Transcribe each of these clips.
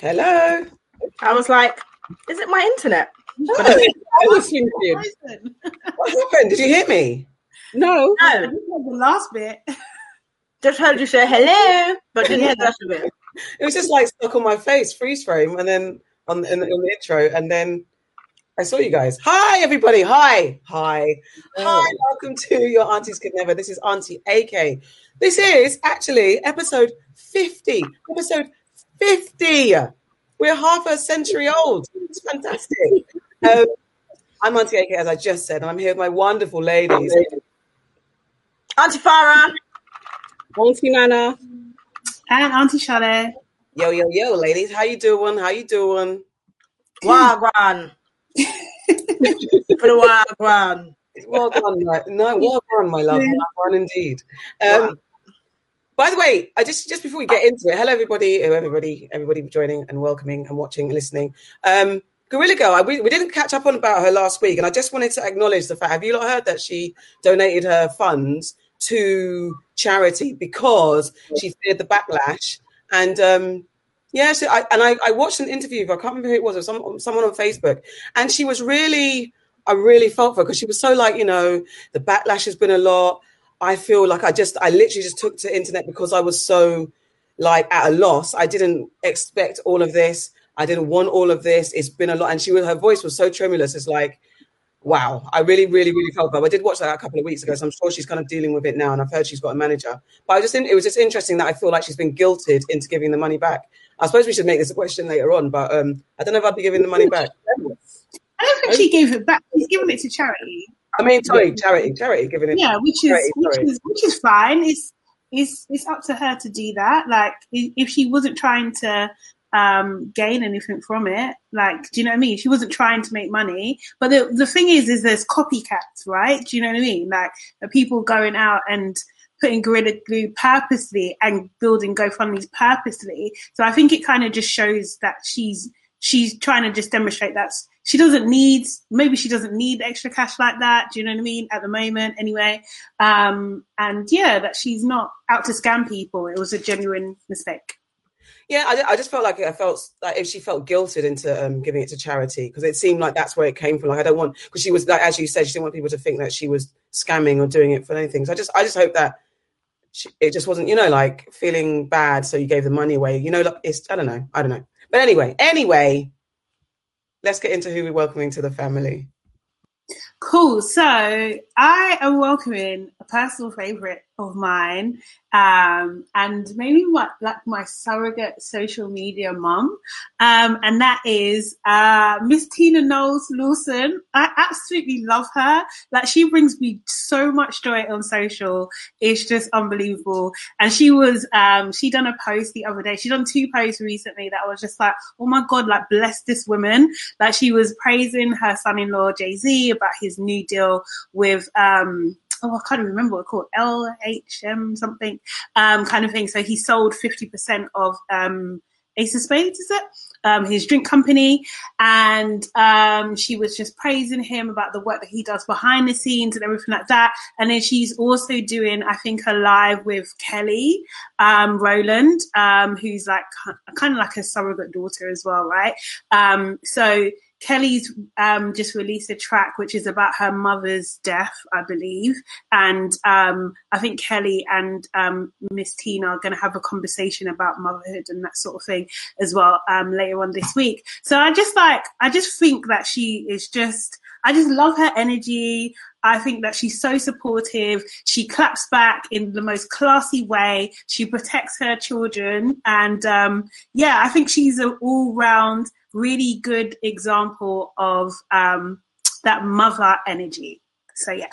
Hello. I was like, is it my internet? No, I was thinking. What happened? Did you hear me? No. No, The last bit. just heard you say hello, but didn't hear the rest of it. It was just like stuck on my face, freeze frame, and then on the, in the, in the intro, and then I saw you guys. Hi, everybody. Hi. Hi. Hi. Welcome to Your Aunties Could Never. This is Auntie AK. This is actually episode 50. Episode 50. We're half a century old. It's fantastic. Um, I'm Auntie AK, as I just said, and I'm here with my wonderful ladies. Auntie Farah, Auntie Nana. And Auntie Sade. Yo, yo, yo, ladies. How you doing? How you doing? Wagwan. For the Wagwan. Well done, my, no, well done, my love. Well done indeed. Um, by the way, I just just before we get into it, hello everybody, oh, everybody, everybody joining and welcoming and watching and listening. Um, Gorilla Girl, I, we, we didn't catch up on about her last week, and I just wanted to acknowledge the fact. Have you not heard that she donated her funds to charity because she feared the backlash? And um, yeah, so I, and I, I watched an interview. I can't remember who it was. It was some, someone on Facebook, and she was really, I really felt for her because she was so like, you know, the backlash has been a lot. I feel like I just, I literally just took to internet because I was so like at a loss. I didn't expect all of this. I didn't want all of this. It's been a lot, and she her voice was so tremulous. It's like, wow, I really, really, really felt bad. I did watch that a couple of weeks ago, so I'm sure she's kind of dealing with it now. And I've heard she's got a manager. But I just, it was just interesting that I feel like she's been guilted into giving the money back. I suppose we should make this a question later on, but um, I don't know if I'd be giving the money back. I don't think she gave it back. She's given it to charity. I mean, sorry, charity, charity, giving it. Yeah, which is Charity, which sorry. is which is fine. It's it's it's up to her to do that. Like if she wasn't trying to um gain anything from it, like do you know what I mean? She wasn't trying to make money. But the the thing is, is there's copycats, right? Do you know what I mean? Like the people going out and putting Gorilla Glue purposely and building GoFundMe's purposely. So I think it kind of just shows that she's she's trying to just demonstrate that she doesn't need maybe she doesn't need extra cash like that. Do you know what I mean? At the moment, anyway. Um, and yeah, that she's not out to scam people. It was a genuine mistake. Yeah, I, I just felt like I felt like if she felt guilted into um, giving it to charity because it seemed like that's where it came from. Like I don't want because she was like as you said, she didn't want people to think that she was scamming or doing it for anything. So I just I just hope that it just wasn't you know like feeling bad, so you gave the money away. You know, like it's I don't know, I don't know. But anyway, anyway, let's get into who we're welcoming to the family. Cool. So I am welcoming a personal favorite of mine, um, and maybe my, like my surrogate social media mum, um, and that is uh, Miss Tina Knowles Lawson. I absolutely love her. Like she brings me so much joy on social. It's just unbelievable. And she was um, she done a post the other day. She done two posts recently that I was just like, oh my god, like bless this woman. Like she was praising her son-in-law Jay Z about his new deal with um oh I can't remember what it's called LHM something um kind of thing. So he sold fifty percent of um Ace of Spades, is it? Um, his drink company, and um, she was just praising him about the work that he does behind the scenes and everything like that. And then she's also doing, I think, a live with Kelly um, Rowland, um, who's like kind of like a surrogate daughter as well, right? Um, so Kelly's um, just released a track which is about her mother's death, I believe, and um, I think Kelly and um, Miss Tina are going to have a conversation about motherhood and that sort of thing as well um, later on this week. So I just like, I just think that she is just, I just love her energy. I think that she's so supportive. She claps back in the most classy way. She protects her children, and um, yeah, I think she's an all-round really good example of um, that mother energy. So yeah,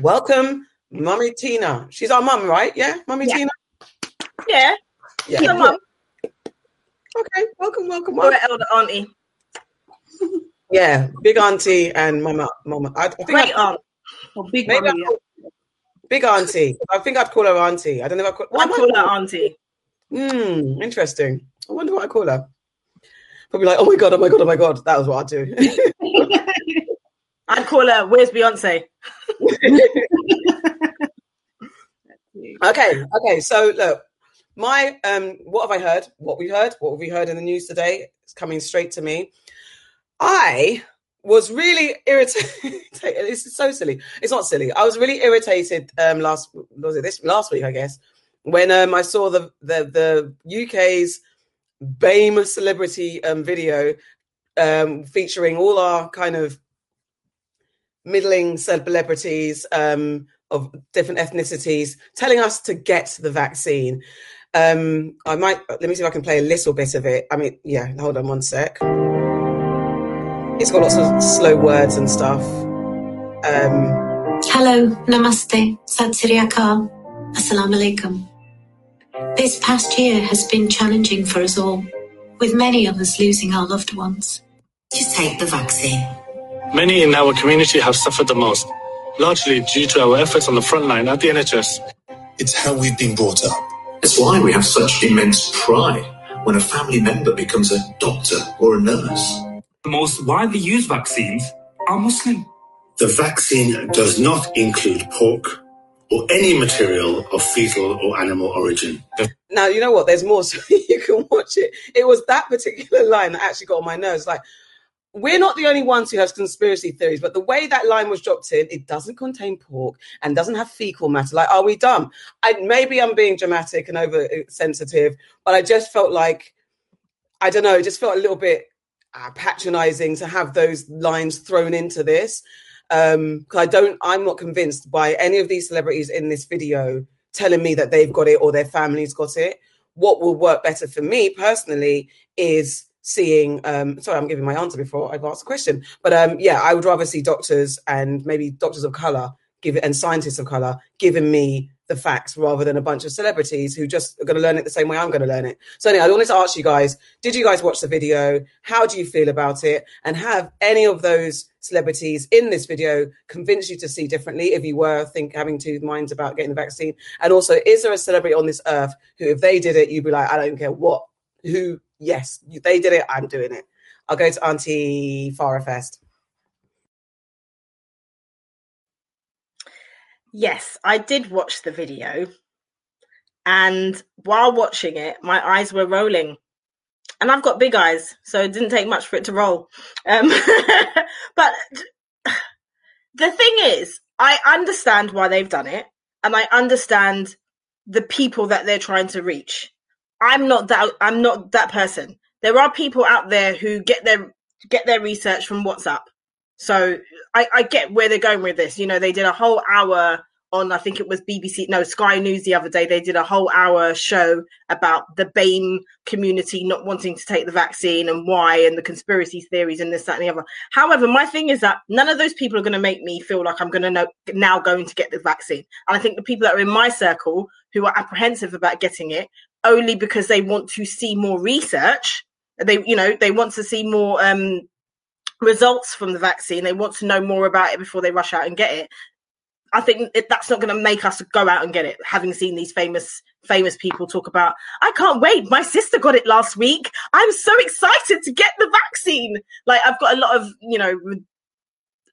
Welcome, Mummy Tina. She's our mum, right? Yeah, Mummy Yeah. Tina. Yeah, Yeah. mum Okay. Welcome, welcome, welcome. elder auntie. Yeah, big auntie and mama. Mama, I, I think Great I'd- aunt. Or big mommy. I'd big auntie. I think I'd call her auntie. I don't know if I call. I call her auntie. Hmm, interesting. I wonder what I call her. Probably like, oh my god, oh my god, oh my god. That was what I'd do. I'd call her, where's Beyonce? okay, okay. So look, my um, what have I heard? What we heard? What have we heard in the news today? It's coming straight to me. I was really irritated. it's so silly. It's not silly. I was really irritated um last was it this last week, I guess, when um I saw the the the UK's BAME celebrity um video um featuring all our kind of middling celebrities um of different ethnicities telling us to get the vaccine. Um I might let me see if I can play a little bit of it. I mean, yeah, hold on one sec. It's got lots of slow words and stuff. Um, Hello, namaste, sat sri akal, assalamu alaikum. This past year has been challenging for us all, with many of us losing our loved ones. To take the vaccine. Many in our community have suffered the most, largely due to our efforts on the front line at the NHS. It's how we've been brought up. It's why we have such immense pride when a family member becomes a doctor or a nurse. The most widely used vaccines are Muslim. The vaccine does not include pork or any material of fetal or animal origin. now you know what? There's more, so you can watch it. It was that particular line that actually got on my nerves. Like, we're not the only ones who have conspiracy theories, but the way that line was dropped in, it doesn't contain pork and doesn't have fecal matter. Like, are we dumb? I maybe I'm being dramatic and oversensitive, but I just felt like I don't know. It just felt a little bit uh, patronizing to have those lines thrown into this. Um, I don't, I'm not convinced by any of these celebrities in this video telling me that they've got it or their family's got it. What will work better for me personally is seeing um sorry i'm giving my answer before i've asked a question but um yeah i would rather see doctors and maybe doctors of color give and scientists of color giving me the facts rather than a bunch of celebrities who just are going to learn it the same way i'm going to learn it. So anyway i wanted to ask you guys did you guys watch the video? How do you feel about it? And have any of those celebrities in this video convince you to see differently if you were think having two minds about getting the vaccine? And also is there a celebrity on this earth who if they did it you'd be like i don't care what who yes they did it i'm doing it. I'll go to auntie farah first Yes, I did watch the video. And while watching it, my eyes were rolling. And I've got big eyes, so it didn't take much for it to roll. Um, but the thing is, I understand why they've done it, and I understand the people that they're trying to reach. I'm not that I'm not that person. There are people out there who get their get their research from WhatsApp. So I, I get where they're going with this. You know, they did a whole hour on I think it was BBC no Sky News the other day. They did a whole hour show about the BAME community not wanting to take the vaccine and why and the conspiracy theories and this that and the other. However, my thing is that none of those people are going to make me feel like I'm going to know now going to get the vaccine. And I think the people that are in my circle who are apprehensive about getting it only because they want to see more research. They you know they want to see more um results from the vaccine. They want to know more about it before they rush out and get it. I think that's not going to make us go out and get it. Having seen these famous famous people talk about, I can't wait. My sister got it last week. I'm so excited to get the vaccine. Like I've got a lot of you know,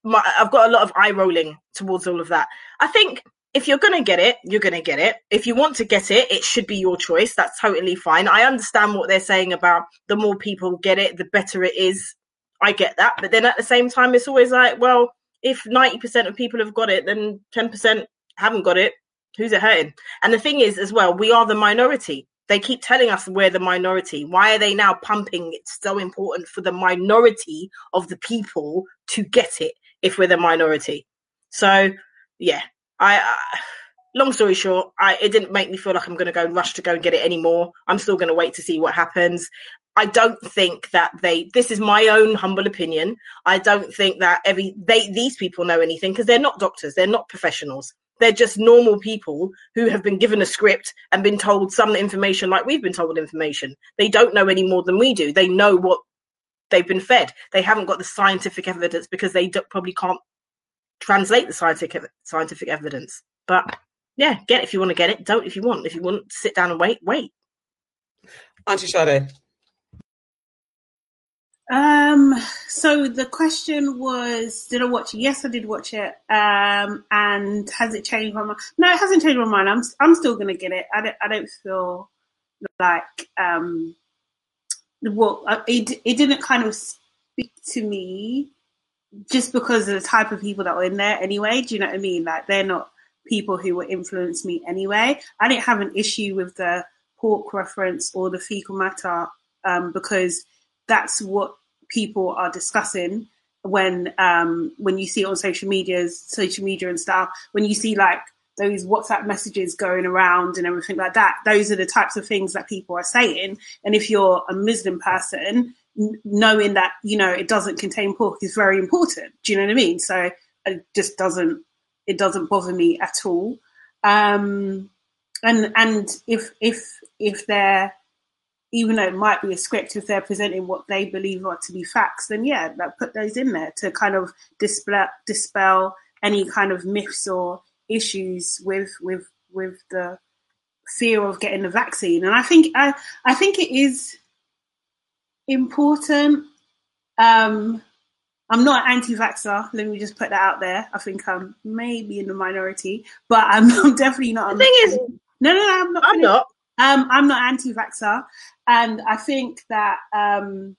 my, I've got a lot of eye rolling towards all of that. I think if you're going to get it, you're going to get it. If you want to get it, it should be your choice. That's totally fine. I understand what they're saying about the more people get it, the better it is. I get that. But then at the same time, it's always like, well, if 90% of people have got it, then 10% haven't got it. Who's it hurting? And the thing is, as well, we are the minority. They keep telling us we're the minority. Why are they now pumping it's so important for the minority of the people to get it if we're the minority? So, yeah, I. I long story short, I, it didn't make me feel like I'm going to go rush to go and get it anymore. I'm still going to wait to see what happens. I don't think that they. This is my own humble opinion. I don't think that every they these people know anything because they're not doctors. They're not professionals. They're just normal people who have been given a script and been told some information like we've been told information. They don't know any more than we do. They know what they've been fed. They haven't got the scientific evidence because they probably can't translate the scientific scientific evidence. But yeah, get it if you want to get it. Don't if you want. If you want to sit down and wait, wait. Auntie Sade. Um, so the question was, did I watch it? Yes, I did watch it. Um, and has it changed my mind? No, it hasn't changed my mind. I'm, I'm still going to get it. I don't, I don't feel like, um, well, it, it didn't kind of speak to me just because of the type of people that were in there anyway. Do you know what I mean? Like they're not people who would influence me anyway. I didn't have an issue with the pork reference or the fecal matter um, because that's what people are discussing when um, when you see it on social media, social media and stuff. When you see like those WhatsApp messages going around and everything like that, those are the types of things that people are saying. And if you're a Muslim person, knowing that you know it doesn't contain pork is very important. Do you know what I mean? So it just doesn't it doesn't bother me at all. Um, and and if if if they're even though it might be a script, if they're presenting what they believe are to be facts, then yeah, like put those in there to kind of dispel dispel any kind of myths or issues with with with the fear of getting the vaccine. And I think I I think it is important. Um, I'm not an anti-vaxxer. Let me just put that out there. I think I'm maybe in the minority, but I'm, I'm definitely not. The thing is, no, no, no, I'm not. I'm not. Um, I'm not anti-vaxxer, and I think that um,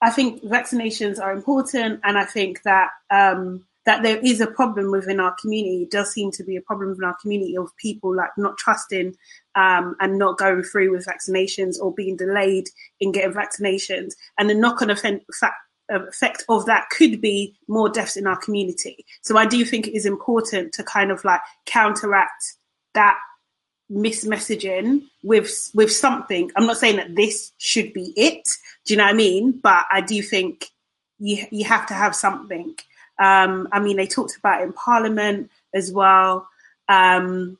I think vaccinations are important, and I think that um, that there is a problem within our community. It does seem to be a problem within our community of people like not trusting um, and not going through with vaccinations or being delayed in getting vaccinations, and the knock-on effect, effect of that could be more deaths in our community. So I do think it is important to kind of like counteract that mismessaging with with something. I'm not saying that this should be it. Do you know what I mean? But I do think you you have to have something. Um, I mean, they talked about it in Parliament as well um,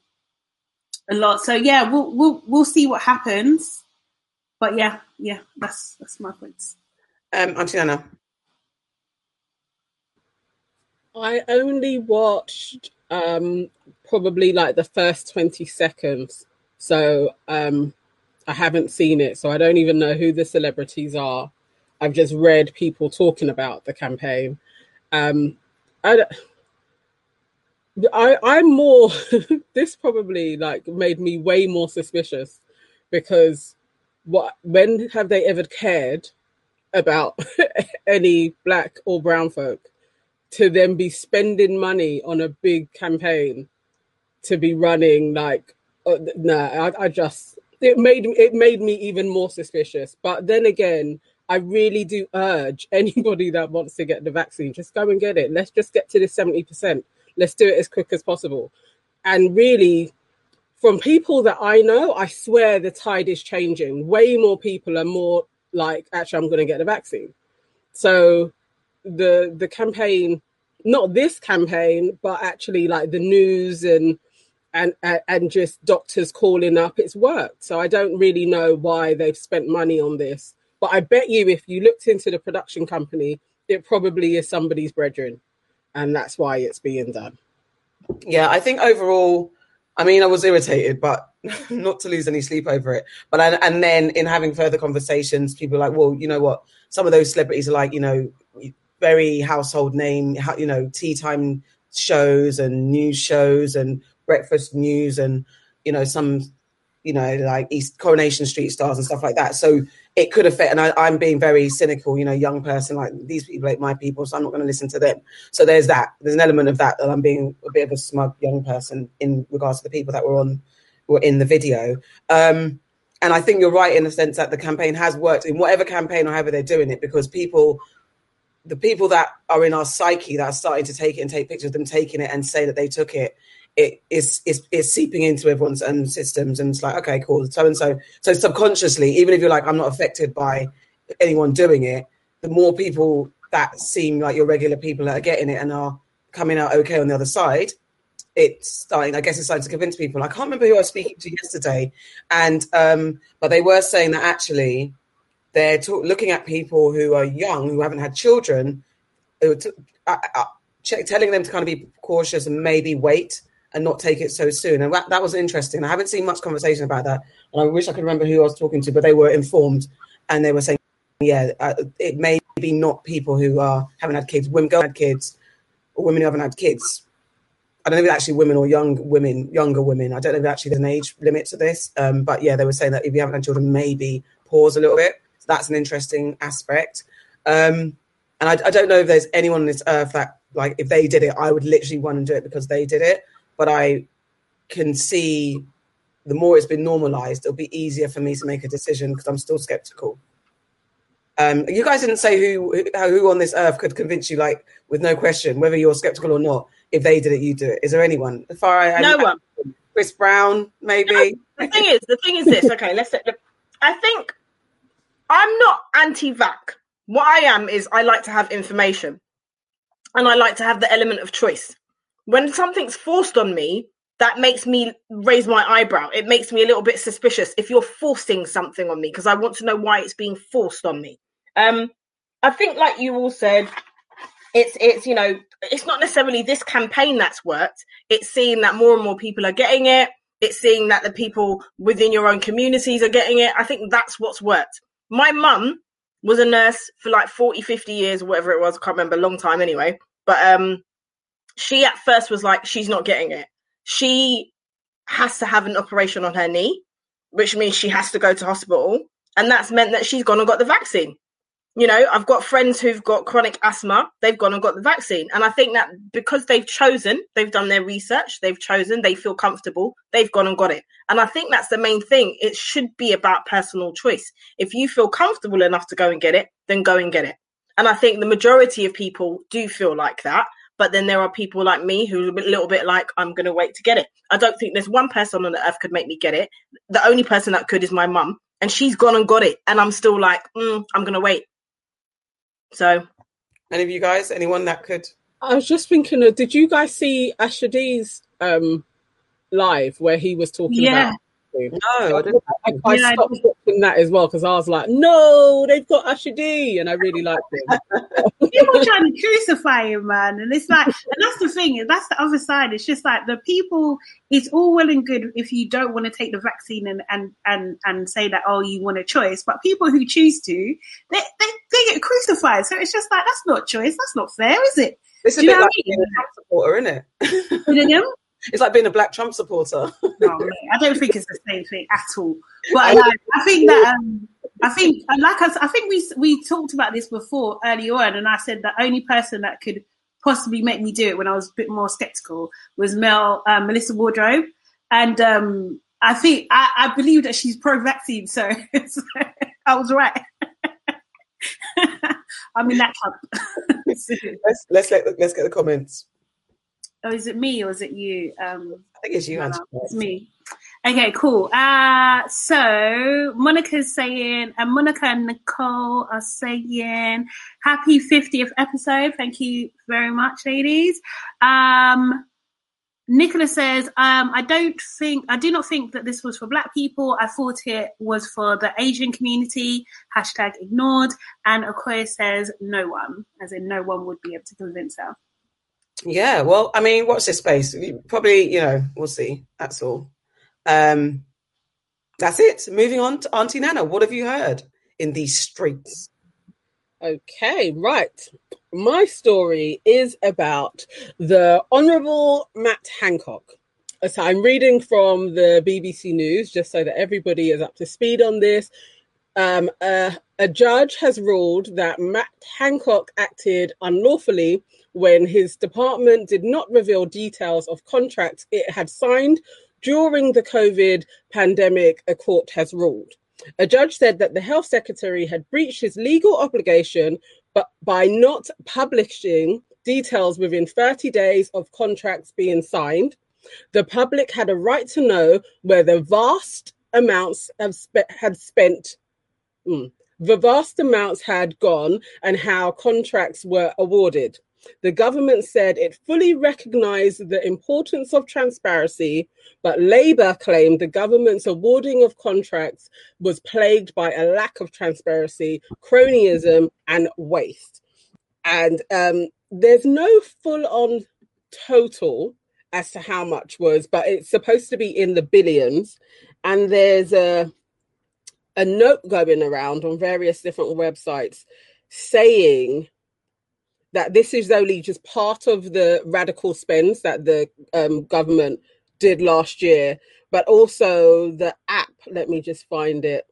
a lot. So yeah, we'll we'll we'll see what happens. But yeah, yeah, that's that's my points. Um, Auntie Nana. I only watched um, probably like the first 20 seconds. So um, I haven't seen it. So I don't even know who the celebrities are. I've just read people talking about the campaign. Um, I, I, I'm more, this probably like made me way more suspicious because what, when have they ever cared about any black or brown folk? To then be spending money on a big campaign to be running like uh, no nah, I, I just it made it made me even more suspicious. But then again i really do urge anybody that wants to get the vaccine just go and get it. Let's just get to the 70% let's do it as quick as possible. And really from people that i know i swear the tide is changing. Way more people are more like actually i'm going to get the vaccine. So the the campaign not this campaign but actually like the news and and and just doctors calling up it's worked. So i don't really know why they've spent money on this. But i bet you if you looked into the production company it probably is somebody's brethren. And that's why it's being done. Yeah i think overall i mean i was irritated but not to lose any sleep over it. But I, and then in having further conversations people are like well you know what? Some of those celebrities are like you know very household name, you know, tea time shows and news shows and breakfast news and you know some you know like East Coronation Street stars and stuff like that. So it could affect. And I, am being very cynical, you know, young person like these people like my people, so I'm not going to listen to them. So there's that. There's an element of that that I'm being a bit of a smug young person in regards to the people that were on were in the video. Um, and I think you're right in the sense that the campaign has worked in whatever campaign or however they're doing it because people the people that are in our psyche that are starting to take it and take pictures of them taking it and say that they took it, it is is is seeping into everyone's own systems and it's like okay cool so and so so subconsciously even if you're like I'm not affected by anyone doing it, the more people that seem like your regular people that are getting it and are coming out okay on the other side, it's starting. I guess it's starting to convince people. I can't remember who I was speaking to yesterday, and um, but they were saying that actually they're looking at people who are young who haven't had children, check, telling them to kind of be cautious and maybe wait and not take it so soon. And that, that was interesting. I haven't seen much conversation about that, and I wish I could remember who I was talking to, but they were informed and they were saying, yeah, uh, it may be not people who are haven't had kids, women who had kids, or women who haven't had kids. I don't know if it's actually women or young women, younger women. I don't know if actually there's an age limit to this. Um, but yeah, they were saying that if you haven't had children, maybe pause a little bit. So that's an interesting aspect. Um, and I, I, don't know if there's anyone on this earth that, like, if they did it, I would literally want to do it because they did it. But I can see the more it's been normalized, it'll be easier for me to make a decision because I'm still skeptical. Um, you guys didn't say who, who on this earth could convince you, like, with no question, whether you're skeptical or not. If they did it, you do it. Is there anyone? As far as no one. Chris Brown, maybe. No, the thing is, the thing is this. Okay, let's. I think I'm not anti-vac. What I am is I like to have information, and I like to have the element of choice. When something's forced on me, that makes me raise my eyebrow. It makes me a little bit suspicious if you're forcing something on me because I want to know why it's being forced on me. Um, I think, like you all said, it's it's you know it's not necessarily this campaign that's worked. It's seeing that more and more people are getting it. It's seeing that the people within your own communities are getting it. I think that's what's worked. My mum was a nurse for like 40, 50 years or whatever it was. I can't remember, a long time anyway. But um, she at first was like, she's not getting it. She has to have an operation on her knee, which means she has to go to hospital. And that's meant that she's gone and got the vaccine you know i've got friends who've got chronic asthma they've gone and got the vaccine. And i think that because they've chosen they've done their research they've chosen they feel comfortable they've gone and got it. And i think that's the main thing. It should be about personal choice. If you feel comfortable enough to go and get it then go and get it. And i think the majority of people do feel like that. But then there are people like me who are a little bit like i'm going to wait to get it. I don't think there's one person on earth could make me get it. The only person that could is my mum and she's gone and got it. And i'm still like mm, i'm going to wait so, any of you guys, anyone that could? I was just thinking, of, did you guys see Asher D's um, live where he was talking yeah. about no, I didn't. I, I yeah, stopped watching that as well because I was like, no, they've got Asher D, and I really liked him. people trying to crucify him, man, and it's like, and that's the thing, that's the other side. It's just like the people. It's all well and good if you don't want to take the vaccine and and and and say that oh you want a choice, but people who choose to, they they, they get crucified. So it's just like that's not choice. That's not fair, is it? It's a bit like being a supporter, isn't it? It's like being a black Trump supporter. no, I don't think it's the same thing at all. But like, I think that um, I think, like I, I think we we talked about this before earlier on, and I said the only person that could possibly make me do it when I was a bit more skeptical was Mel um, Melissa Wardrobe, and um, I think I, I, believe that she's pro-vaccine, so, so I was right. I'm in that camp. let's let's let, let's get the comments. Oh, is it me or is it you? Um, I think it's you, no, It's me. Okay, cool. Uh, so Monica's saying, and Monica and Nicole are saying, happy 50th episode. Thank you very much, ladies. Um, Nicola says, um, I don't think, I do not think that this was for black people. I thought it was for the Asian community. Hashtag ignored. And Okoye says, no one, as in no one would be able to convince her. Yeah, well, I mean, what's this space? Probably, you know, we'll see. That's all. Um, that's it. Moving on to Auntie Nana. What have you heard in these streets? Okay, right. My story is about the Honourable Matt Hancock. So I'm reading from the BBC News just so that everybody is up to speed on this. Um, uh, a judge has ruled that Matt Hancock acted unlawfully when his department did not reveal details of contracts it had signed during the COVID pandemic, a court has ruled. A judge said that the health secretary had breached his legal obligation but by not publishing details within 30 days of contracts being signed. The public had a right to know where the vast amounts spe- had spent, mm, the vast amounts had gone and how contracts were awarded. The government said it fully recognized the importance of transparency, but Labour claimed the government's awarding of contracts was plagued by a lack of transparency, cronyism, and waste. And um, there's no full on total as to how much was, but it's supposed to be in the billions. And there's a a note going around on various different websites saying that this is only just part of the radical spends that the um, government did last year, but also the app. Let me just find it,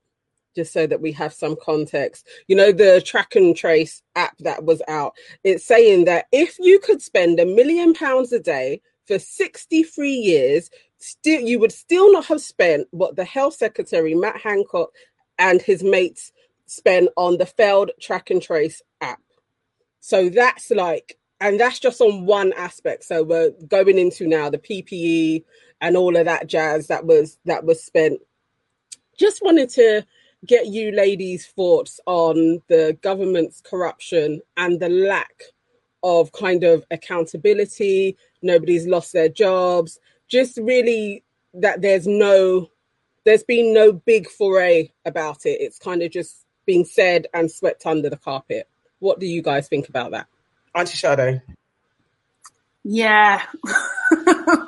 just so that we have some context. You know, the track and trace app that was out. It's saying that if you could spend a million pounds a day for 63 years, still you would still not have spent what the health secretary Matt Hancock and his mates spent on the failed track and trace app. So that's like, and that's just on one aspect. So we're going into now the PPE and all of that jazz that was that was spent. Just wanted to get you ladies' thoughts on the government's corruption and the lack of kind of accountability. Nobody's lost their jobs. Just really that there's no there's been no big foray about it. It's kind of just being said and swept under the carpet. What do you guys think about that? Auntie Sade. Yeah.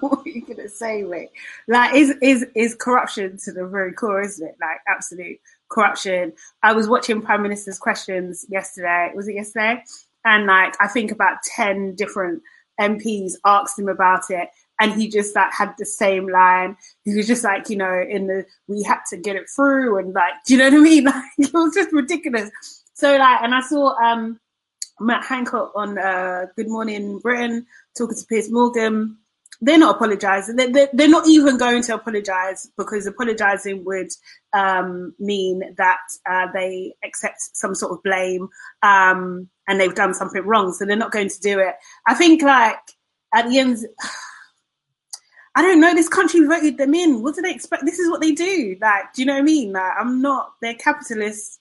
what are you gonna say, mate? Like is is is corruption to the very core, isn't it? Like absolute corruption. I was watching Prime Minister's questions yesterday. Was it yesterday? And like I think about ten different MPs asked him about it and he just like had the same line. He was just like, you know, in the we had to get it through and like, do you know what I mean? Like it was just ridiculous. So like, and I saw um Matt Hancock on uh, Good Morning Britain talking to Piers Morgan. They're not apologizing. They're, they're, not even going to apologize because apologizing would um, mean that uh, they accept some sort of blame um, and they've done something wrong. So they're not going to do it. I think like at the end, I don't know. This country voted them in. What do they expect? This is what they do. Like, do you know what I mean? Like, I'm not. They're capitalists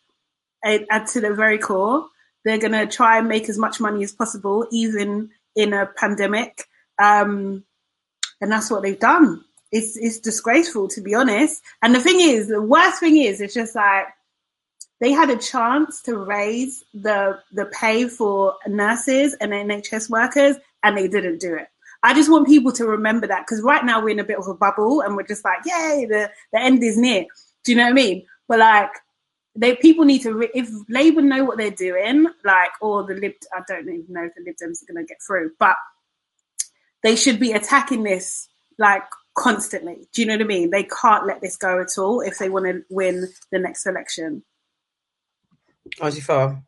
at, to the very core. They're gonna try and make as much money as possible, even in a pandemic. Um, and that's what they've done. It's it's disgraceful, to be honest. And the thing is, the worst thing is, it's just like they had a chance to raise the the pay for nurses and NHS workers, and they didn't do it. I just want people to remember that because right now we're in a bit of a bubble and we're just like, yay, the, the end is near. Do you know what I mean? But like, they people need to if Labour know what they're doing, like, or the Lib, I don't even know if the Lib Dems are going to get through, but they should be attacking this like constantly. Do you know what I mean? They can't let this go at all if they want to win the next election. How's you far?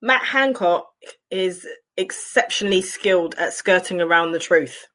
Matt Hancock is exceptionally skilled at skirting around the truth.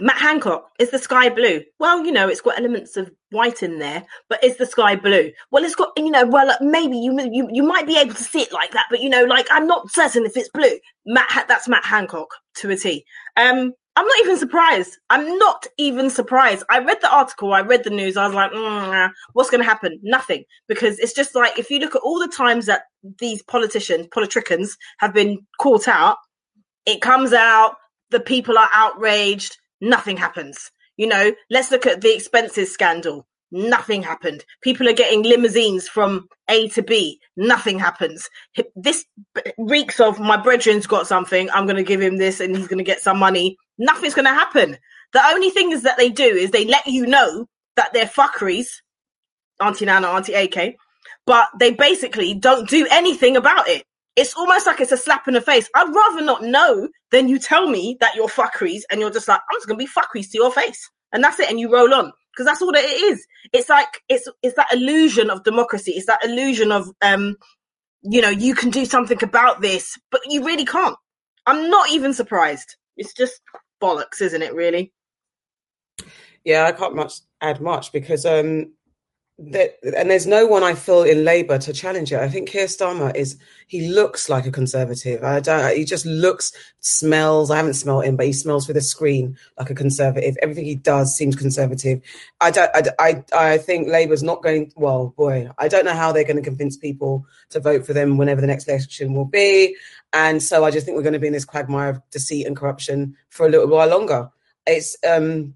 Matt Hancock, is the sky blue? Well, you know, it's got elements of white in there, but is the sky blue? Well, it's got, you know, well, maybe you you you might be able to see it like that, but you know, like I'm not certain if it's blue. Matt, that's Matt Hancock to a T. Um, I'm not even surprised. I'm not even surprised. I read the article, I read the news, I was like, mm, what's going to happen? Nothing. Because it's just like, if you look at all the times that these politicians, politricans, have been caught out, it comes out, the people are outraged, nothing happens. You know, let's look at the expenses scandal. Nothing happened. People are getting limousines from A to B. Nothing happens. This reeks of my brethren's got something. I'm going to give him this and he's going to get some money. Nothing's going to happen. The only thing is that they do is they let you know that they're fuckeries, Auntie Nana, Auntie AK, but they basically don't do anything about it. It's almost like it's a slap in the face. I'd rather not know than you tell me that you're fuckeries and you're just like, I'm just to be fuckeries to your face. And that's it. And you roll on because that's all that it is. It's like it's it's that illusion of democracy. It's that illusion of um, you know, you can do something about this, but you really can't. I'm not even surprised. It's just bollocks, isn't it? Really? Yeah, I can't much add much because um, that and there's no one I feel in Labour to challenge it. I think Keir Starmer is he looks like a conservative. I don't. He just looks, smells. I haven't smelled him, but he smells through the screen like a conservative. Everything he does seems conservative. I don't. I. I, I think Labour's not going. Well, boy, I don't know how they're going to convince people to vote for them whenever the next election will be. And so I just think we're going to be in this quagmire of deceit and corruption for a little while longer. It's um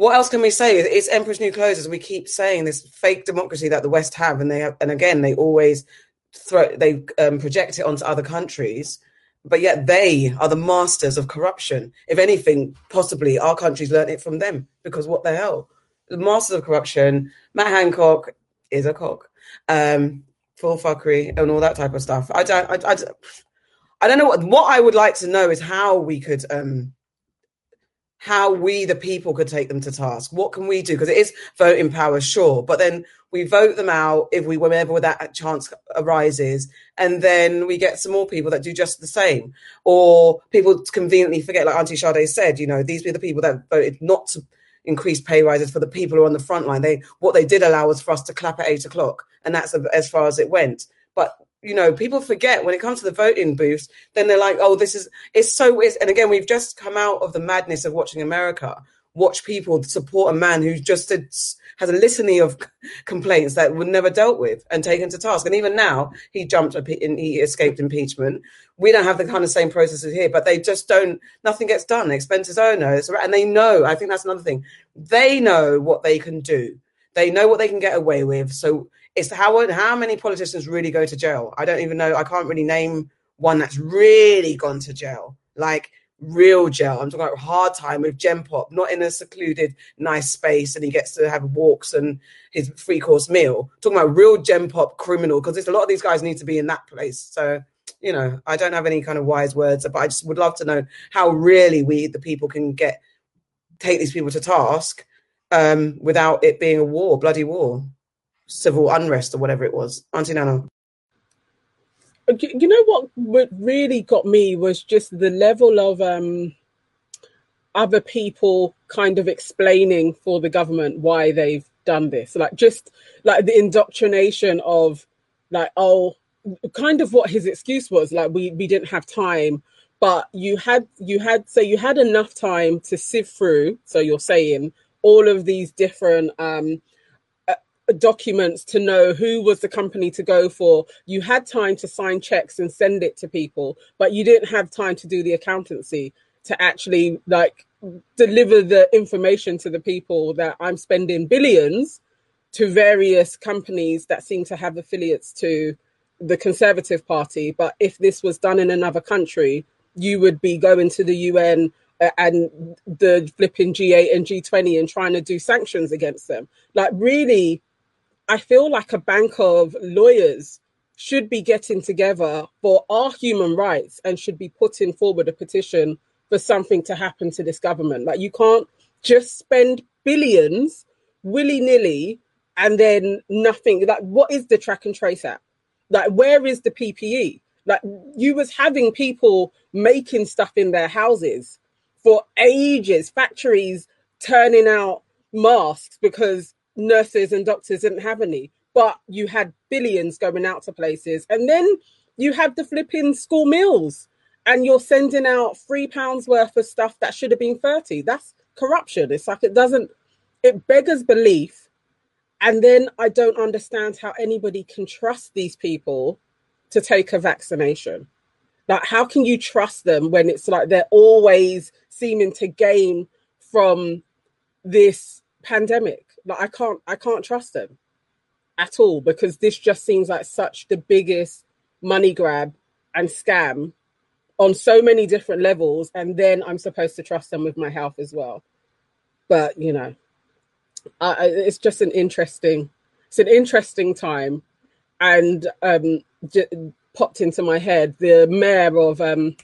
what else can we say? It's Emperor's New Clothes, as we keep saying, this fake democracy that the West have, and they have, and again they always throw they um, project it onto other countries, but yet they are the masters of corruption. If anything, possibly our countries learned it from them because what the hell, the masters of corruption. Matt Hancock is a cock, um, full fuckery and all that type of stuff. I don't, I, I, I don't know what what I would like to know is how we could. Um, how we, the people, could take them to task. What can we do? Because it is voting power, sure, but then we vote them out if we, whenever that chance arises, and then we get some more people that do just the same. Or people conveniently forget, like Auntie Sade said, you know, these were the people that voted not to increase pay rises for the people who are on the front line. They what they did allow was for us to clap at eight o'clock, and that's as far as it went. But you know, people forget when it comes to the voting booths, then they're like, oh, this is, it's so weird. And again, we've just come out of the madness of watching America, watch people support a man who just has a litany of complaints that were never dealt with and taken to task. And even now, he jumped up and he escaped impeachment. We don't have the kind of same processes here, but they just don't, nothing gets done. Expenses oh owners, and they know, I think that's another thing. They know what they can do. They know what they can get away with. So it's how how many politicians really go to jail? I don't even know. I can't really name one that's really gone to jail, like real jail. I'm talking about hard time with Gen Pop, not in a secluded, nice space, and he gets to have walks and his three course meal. talking about real Gen Pop criminal because it's a lot of these guys need to be in that place. So you know, I don't have any kind of wise words, but I just would love to know how really we, the people, can get take these people to task um, without it being a war, bloody war civil unrest or whatever it was. Auntie Nana. You know what really got me was just the level of um, other people kind of explaining for the government why they've done this. Like just like the indoctrination of like, oh, kind of what his excuse was. Like we we didn't have time, but you had you had so you had enough time to sift through. So you're saying all of these different um, documents to know who was the company to go for. You had time to sign checks and send it to people, but you didn't have time to do the accountancy to actually like deliver the information to the people that I'm spending billions to various companies that seem to have affiliates to the Conservative Party. But if this was done in another country, you would be going to the UN uh, and the flipping G8 and G20 and trying to do sanctions against them. Like, really, I feel like a bank of lawyers should be getting together for our human rights and should be putting forward a petition for something to happen to this government. Like you can't just spend billions willy nilly and then nothing. Like what is the track and trace app? Like where is the PPE? Like you was having people making stuff in their houses for ages, factories turning out masks because nurses and doctors didn't have any, but you had billions going out to places. And then you had the flipping school meals and you're sending out three pounds worth of stuff that should have been 30. That's corruption. It's like it doesn't, it beggars belief. And then I don't understand how anybody can trust these people to take a vaccination. Like, how can you trust them when it's like they're always seeming to gain from this pandemic? Like I can't I can't trust them at all because this just seems like such the biggest money grab and scam on so many different levels. And then i'm supposed to trust them with my health as well. But you know I, it's just an interesting it's an interesting time. And um j- popped into my head the mayor of um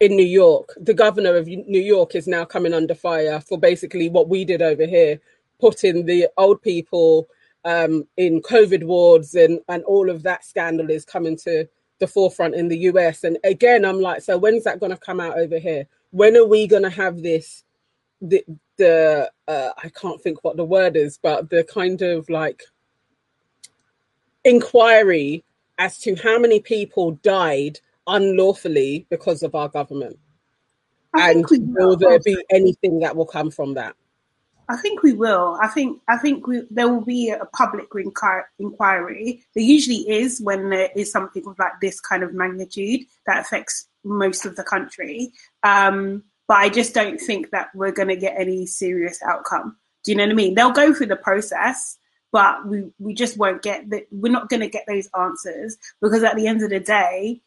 in new york. The governor of new york is now coming under fire for basically what we did over here putting the old people um, in COVID wards and, and all of that scandal is coming to the forefront in the US. And again, I'm like, so when's that going to come out over here? When are we going to have this, the, the uh, I can't think what the word is, but the kind of like inquiry as to how many people died unlawfully because of our government. I and think we will will. there be anything that will come from that? I think we will. I think I think we, there will be a public inquir- inquiry. There usually is when there is something of like this kind of magnitude that affects most of the country. Um, but I just don't think that we're going to get any serious outcome. Do you know what I mean? They'll go through the process, but we we just won't get that. We're not going to get those answers because at the end of the day,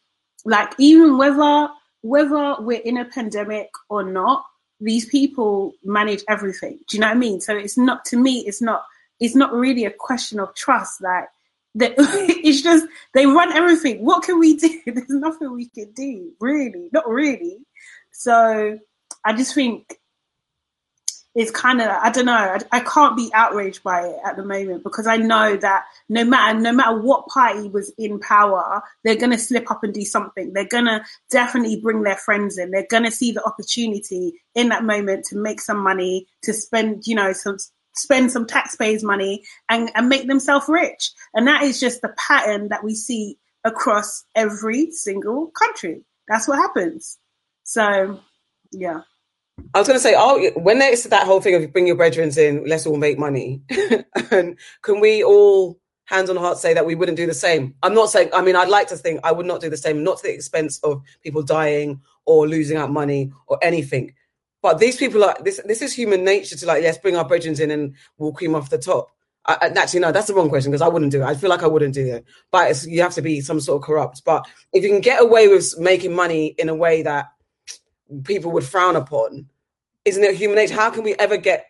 like even whether whether we're in a pandemic or not, these people manage everything. Do you know what I mean? So it's not to me, it's not it's not really a question of trust. Like that it's just they run everything. What can we do? There's nothing we can do, really. Not really. So I just think it's kind of I don't know. I, I can't be outraged by it at the moment because I know that no matter no matter what party was in power, they're gonna slip up and do something. They're gonna definitely bring their friends in. They're gonna see the opportunity in that moment to make some money, to spend you know some spend some taxpayers' money and, and make themselves rich. And that is just the pattern that we see across every single country. That's what happens. So yeah. I was going to say, oh, when there's that whole thing of bring your brethren in, let's all make money. and can we all, hands on heart, say that we wouldn't do the same? I'm not saying, I mean, I'd like to think I would not do the same, not to the expense of people dying or losing out money or anything. But these people are, this this is human nature to like, let's bring our brethren in and we'll cream off the top. I, actually, no, that's the wrong question because I wouldn't do it. I feel like I wouldn't do it. But you have to be some sort of corrupt. But if you can get away with making money in a way that people would frown upon, isn't it human nature? How can we ever get?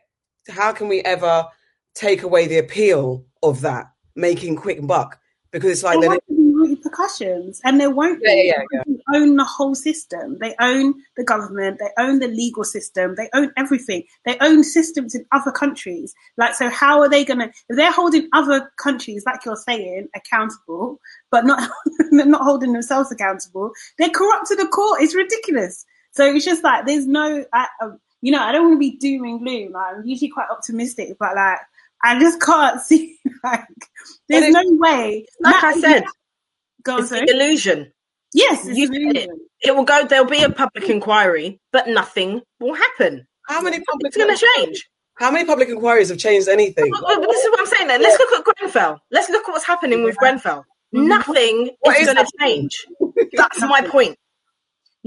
How can we ever take away the appeal of that making quick buck? Because it's like there won't be repercussions, and there won't be. yeah, yeah. They own the whole system. They own the government. They own the legal system. They own everything. They own systems in other countries. Like, so how are they gonna? If they're holding other countries, like you're saying, accountable, but not not holding themselves accountable, they're corrupt to the core. It's ridiculous. So it's just like there's no. I, uh, you know, I don't want to be doom and gloom. Like, I'm usually quite optimistic, but like, I just can't see like there's no way. Like I said, go on, it's sorry. the illusion. Yes, it's You an it. illusion. It will go. There'll be a public inquiry, but nothing will happen. how many public It's going to change. how many public inquiries have changed anything? Well, well, this is what I'm saying. Then let's look at Grenfell. Let's look at what's happening with Grenfell. Nothing What is is going to change. That's my point.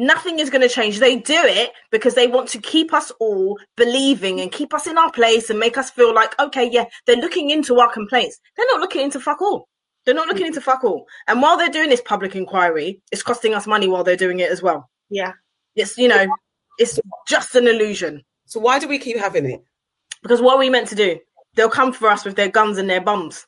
Nothing is going to change. They do it because they want to keep us all believing and keep us in our place and make us feel like, okay, yeah, they're looking into our complaints. They're not looking into fuck all. They're not looking into fuck all. And while they're doing this public inquiry, it's costing us money while they're doing it as well. Yeah. It's, you know, it's just an illusion. So why do we keep having it? Because what are we meant to do? They'll come for us with their guns and their bombs.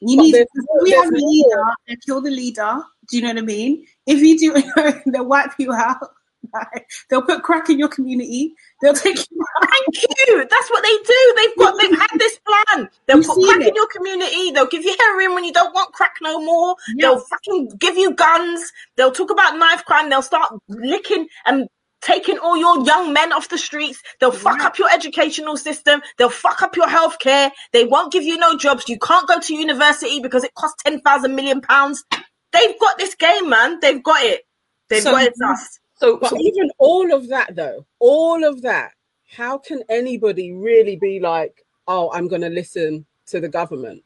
You But need more- we have a leader and kill the leader. Do you know what I mean? If you do, they'll wipe you out. Like, they'll put crack in your community. They'll take you out. Thank you. That's what they do. They've got they've had this plan. They'll You've put crack it. in your community. They'll give you heroin when you don't want crack no more. Yeah. They'll fucking give you guns. They'll talk about knife crime. They'll start licking and taking all your young men off the streets. They'll fuck up your educational system. They'll fuck up your healthcare. They won't give you no jobs. You can't go to university because it costs ten thousand million pounds. They've got this game, man. They've got it. They've So- got it us. So, But so even all of that, though, all of that, how can anybody really be like, oh, I'm going to listen to the government?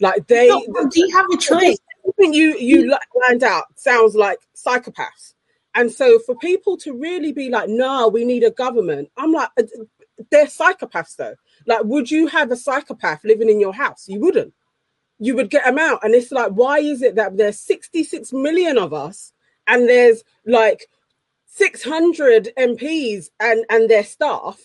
Like they, So, do you have a choice? everything you you mm. li- lined out sounds like psychopaths. And so for people to really be like, no, we need a government, I'm like, uh, they're psychopaths though. Like, would you have a psychopath living in your house? You wouldn't. You would get them out. And it's like, why is it that there's 66 million of us and there's like 600 MPs and, and their staff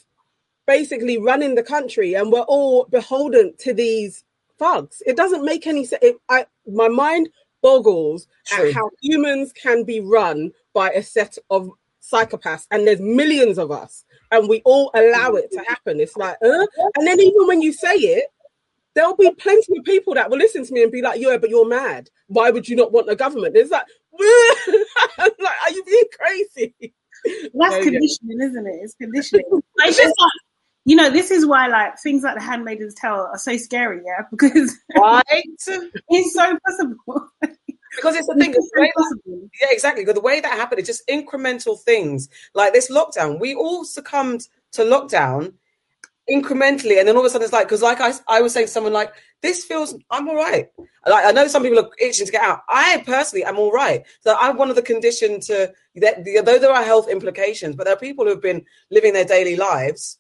basically running the country and we're all beholden to these thugs? It doesn't make any sense. It, I, my mind boggles True. at how humans can be run by a set of psychopaths and there's millions of us and we all allow it to happen it's like uh? and then even when you say it there'll be plenty of people that will listen to me and be like yeah but you're mad why would you not want a government it's like, like are you being crazy That's conditioning, isn't it? It's conditioning. it's just like you know, this is why like things like the Handmaid's Tale are so scary, yeah, because right, it's so possible. Because it's the thing. It's that- yeah, exactly. Because the way that happened, it's just incremental things like this lockdown. We all succumbed to lockdown incrementally, and then all of a sudden it's like because, like I, I was saying to someone, like this feels I'm all right. Like I know some people are itching to get out. I personally am all right. So I'm one of the conditioned to that. Though there are health implications, but there are people who have been living their daily lives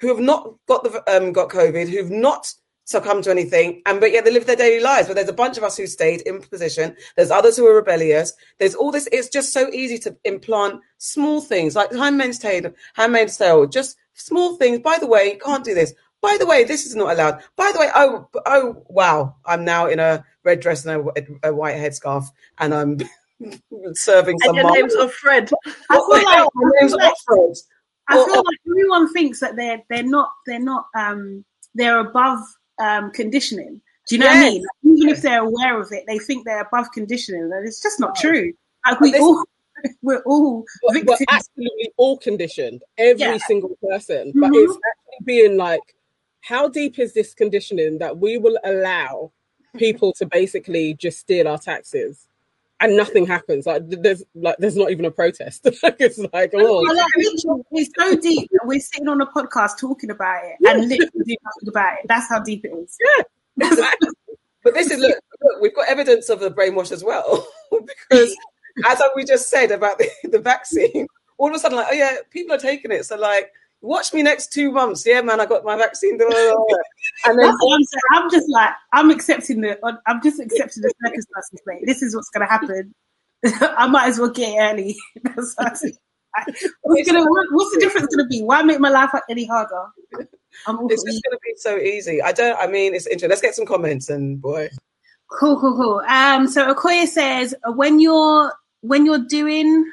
who have not got the um, got COVID, who've not succumbed to anything, and but yet they live their daily lives. But there's a bunch of us who stayed in position. There's others who are rebellious. There's all this. It's just so easy to implant small things like Handmaid's Tale, Handmaid's Tale, just small things. By the way, you can't do this. By the way, this is not allowed. By the way, oh oh wow, I'm now in a red dress and a, a white headscarf, and I'm serving And some. your mum. name's Offred. I feel like, My name's Alfred. I feel like everyone thinks that they're they're not they're not um they're above um conditioning. Do you know what I Yes. mean? Even if they're aware of it, they think they're above conditioning, and it's just not true. Like we all we're all But we're absolutely all conditioned, every Yeah. single person. But Mhm. it's actually being like, how deep is this conditioning that we will allow people to basically just steal our taxes and nothing happens? Like there's like there's not even a protest. It's like oh, Well, like, it's so deep that we're sitting on a podcast talking about it and literally doing nothing about it. That's how deep it is. Yeah. But this is look, look, we've got evidence of the brainwash as well, because as we just said about the, the vaccine, all of a sudden, like, oh yeah, people are taking it. So like, watch me next two months. Yeah, man, I got my vaccine. blah, blah, blah. And then I'm. I'm just like I'm accepting the I'm just accepting the circumstances. Mate. This is what's going to happen. I might as well get it early. That's what I think. what's, gonna, what's the difference going to be? Why make my life any harder? It's just going to be so easy. I don't. I mean, it's interesting. Let's get some comments and boy, Cool, cool, cool. Um, so Okoye says when you're when you're doing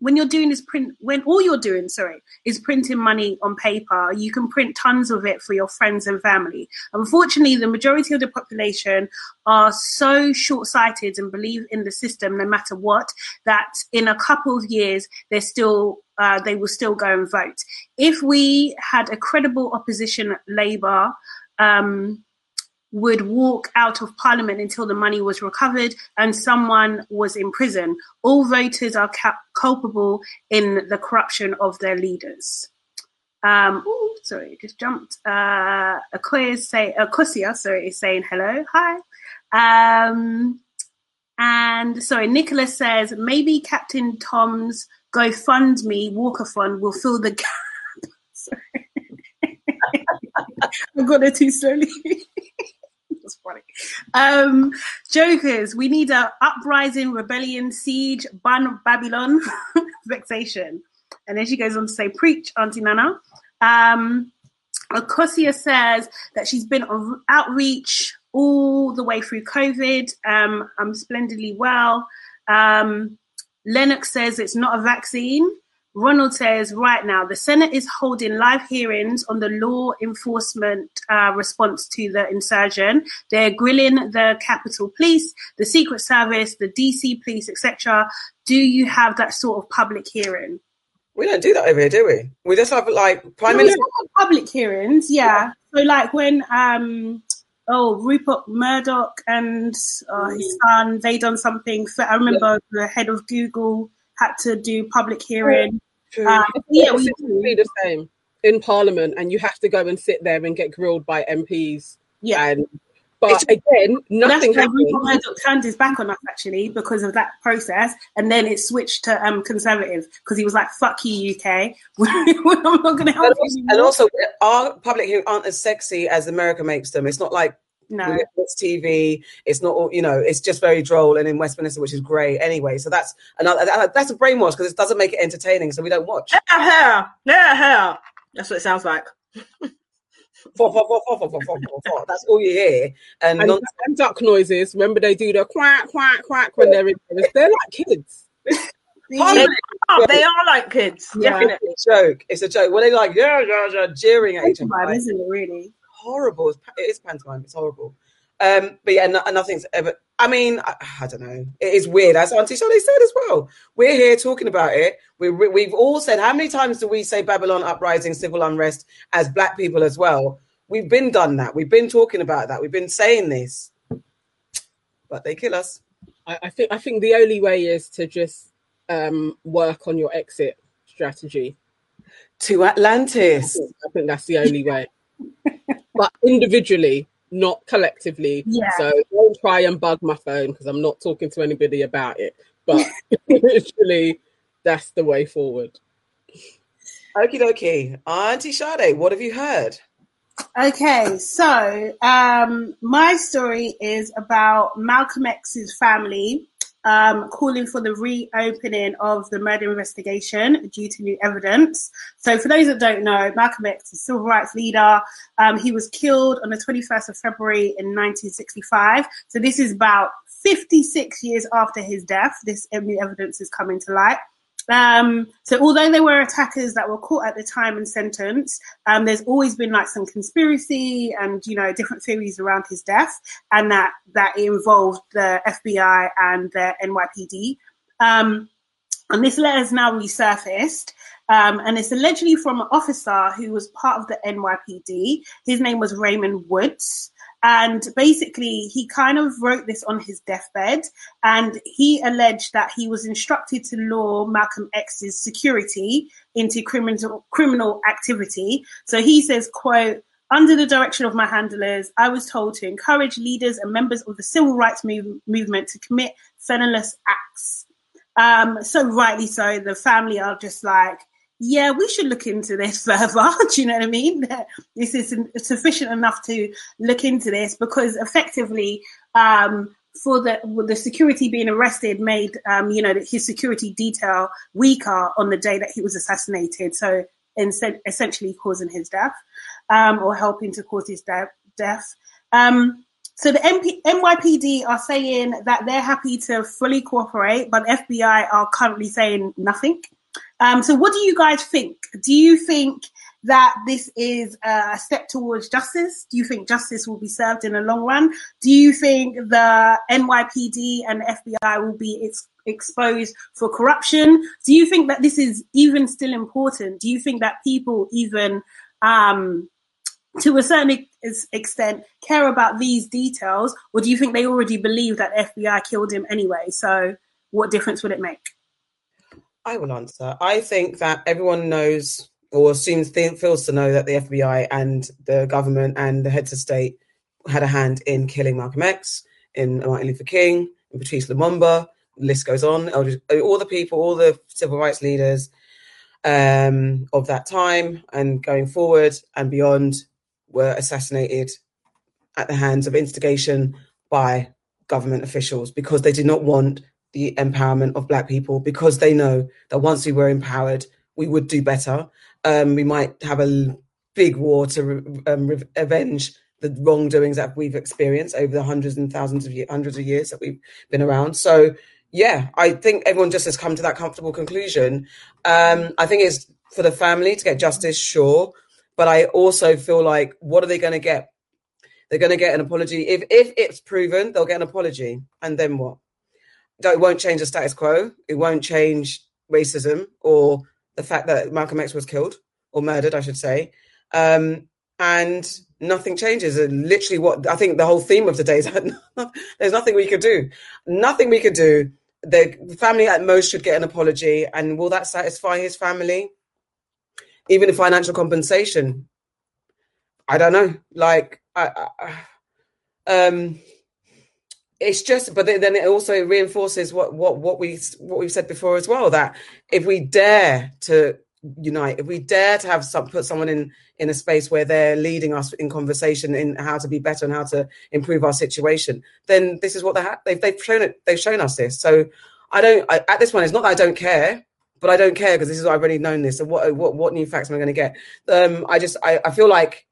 when you're doing this print when all you're doing, sorry, is printing money on paper, you can print tons of it for your friends and family. Unfortunately, the majority of the population are so short-sighted and believe in the system no matter what that in a couple of years they're still uh, they will still go and vote. If we had a credible opposition, Labour. Um, would walk out of parliament until the money was recovered and someone was in prison. All voters are ca- culpable in the corruption of their leaders. Um, ooh, sorry, just jumped. Uh, Akoya say, Akosia, sorry, is saying hello, hi. Um, and sorry, Nicholas says maybe Captain Tom's GoFundMe Walker Fund will fill the gap. sorry. I got it too slowly. Um, jokers, we need a uprising, rebellion, siege, ban Babylon, vexation. And then she goes on to say, preach, Auntie Nana. Um, Akosia says that she's been on outreach all the way through COVID. Um, I'm splendidly well. Um, Lennox says it's not a vaccine. Ronald says, right now, the Senate is holding live hearings on the law enforcement uh, response to the insurgent. They're grilling the Capitol Police, the Secret Service, the DC Police, etc. Do you have that sort of public hearing? we don't do that over here, do we? We just have like prime No, we minister. have public hearings, yeah. So, like when um, oh Rupert Murdoch and uh, his son, they done something. For, I remember the head of Google had to do public hearing. True. Uh, yeah, we do. the same in Parliament, and you have to go and sit there and get grilled by MPs. Yeah. And but It's- again, nothing That's why Murdoch turned his back on us actually because of that process, and then it switched to um, conservative because he was like, "Fuck you, UK. I'm not going to help And you." also, anymore." and also, our public hearings aren't as sexy as America makes them. It's not like no. It's TV. It's not all, you know, it's just very droll and in Westminster, which is great anyway. So that's another, that's a brainwash because it doesn't make it entertaining. So we don't watch. Yeah, yeah, That's what it sounds like. That's all you hear. And, and, non- duck noises. Remember, they do the quack, quack, quack when they're in They're like kids. they, are, they are like kids. Yeah. Definitely. It's a joke. It's a joke. Well, they like, yeah, yeah, yeah, jeering at each other. Isn't it, really? Horrible. It is pantomime. It's horrible. Um, but yeah, no, nothing's ever I mean, I, I, don't know. It is weird, as Auntie Shirley said as well. We're here talking about it. We, we've all said, how many times do we say Babylon uprising, civil unrest as black people as well? We've been done that. We've been talking about that. We've been saying this, but they kill us. I, I think I think the only way is to just um, work on your exit strategy to Atlantis. I think that's the only way. But individually, not collectively. Yeah. So don't try and bug my phone because I'm not talking to anybody about it. But literally, that's the way forward. Okie dokie. Auntie Sade, what have you heard? Okay, so um, my story is about Malcolm X's family um, calling for the reopening of the murder investigation due to new evidence. So, for those that don't know, Malcolm X is a civil rights leader. Um, he was killed on the 21st of February in 1965. So, this is about 56 years after his death. This new evidence is coming to light. Um, so although there were attackers that were caught at the time and sentenced, um, there's always been like some conspiracy and you know different theories around his death, and that that involved the FBI and the NYPD. Um, and this letter has now resurfaced, um, and it's allegedly from an officer who was part of the NYPD. His name was Raymond Woods. And basically, he kind of wrote this on his deathbed, and he alleged that he was instructed to lure Malcolm X's security into criminal criminal activity. So he says, "quote." Under the direction of my handlers, I was told to encourage leaders and members of the civil rights move- movement to commit felonious acts. Um, so rightly so, the family are just like, yeah, we should look into this further. Do you know what I mean? This is sufficient enough to look into this because effectively, um, for the the security being arrested made um, you know his security detail weaker on the day that he was assassinated. So essentially causing his death um, or helping to cause his de- death. Um, so the MP- NYPD are saying that they're happy to fully cooperate, but FBI are currently saying nothing. Um, so, what do you guys think? Do you think that this is a step towards justice? Do you think justice will be served in the long run? Do you think the NYPD and the FBI will be ex- exposed for corruption? Do you think that this is even still important? Do you think that people even um, to a certain extent care about these details, or do you think they already believe that FBI killed him anyway? So, what difference would it make? I will answer. I think that everyone knows or assumes feels to know that the FBI and the government and the heads of state had a hand in killing Malcolm X, in Martin Luther King, in Patrice Lumumba. The list goes on. All the people, all the civil rights leaders um, of that time and going forward and beyond were assassinated at the hands of instigation by government officials because they did not want the empowerment of black people because they know that once we were empowered, we would do better. Um, we might have a big war to re- um, re- avenge the wrongdoings that we've experienced over the hundreds and thousands of years, hundreds of years that we've been around. So, yeah, I think everyone just has come to that comfortable conclusion. Um, I think it's for the family to get justice, sure, but I also feel like what are they going to get? They're going to get an apology. If if it's proven, they'll get an apology, and then what? It won't change the status quo. It won't change racism or the fact that Malcolm X was killed or murdered, I should say. Um, and nothing changes. And literally, what I think the whole theme of today is that there's nothing we could do. Nothing we could do. The family at most should get an apology, and will that satisfy his family? Even a financial compensation. I don't know. Like, I, I um, it's just but then it also reinforces what what what we what we've said before as well that if we dare to unite if we dare to have some put someone in in a space where they're leading us in conversation in how to be better and how to improve our situation then this is what they they've, they've shown it they've shown us this. So i don't I, at this point it's not that i don't care but i don't care because this is i've already known this. So what what what new facts am i going to get? Um i just I, I feel like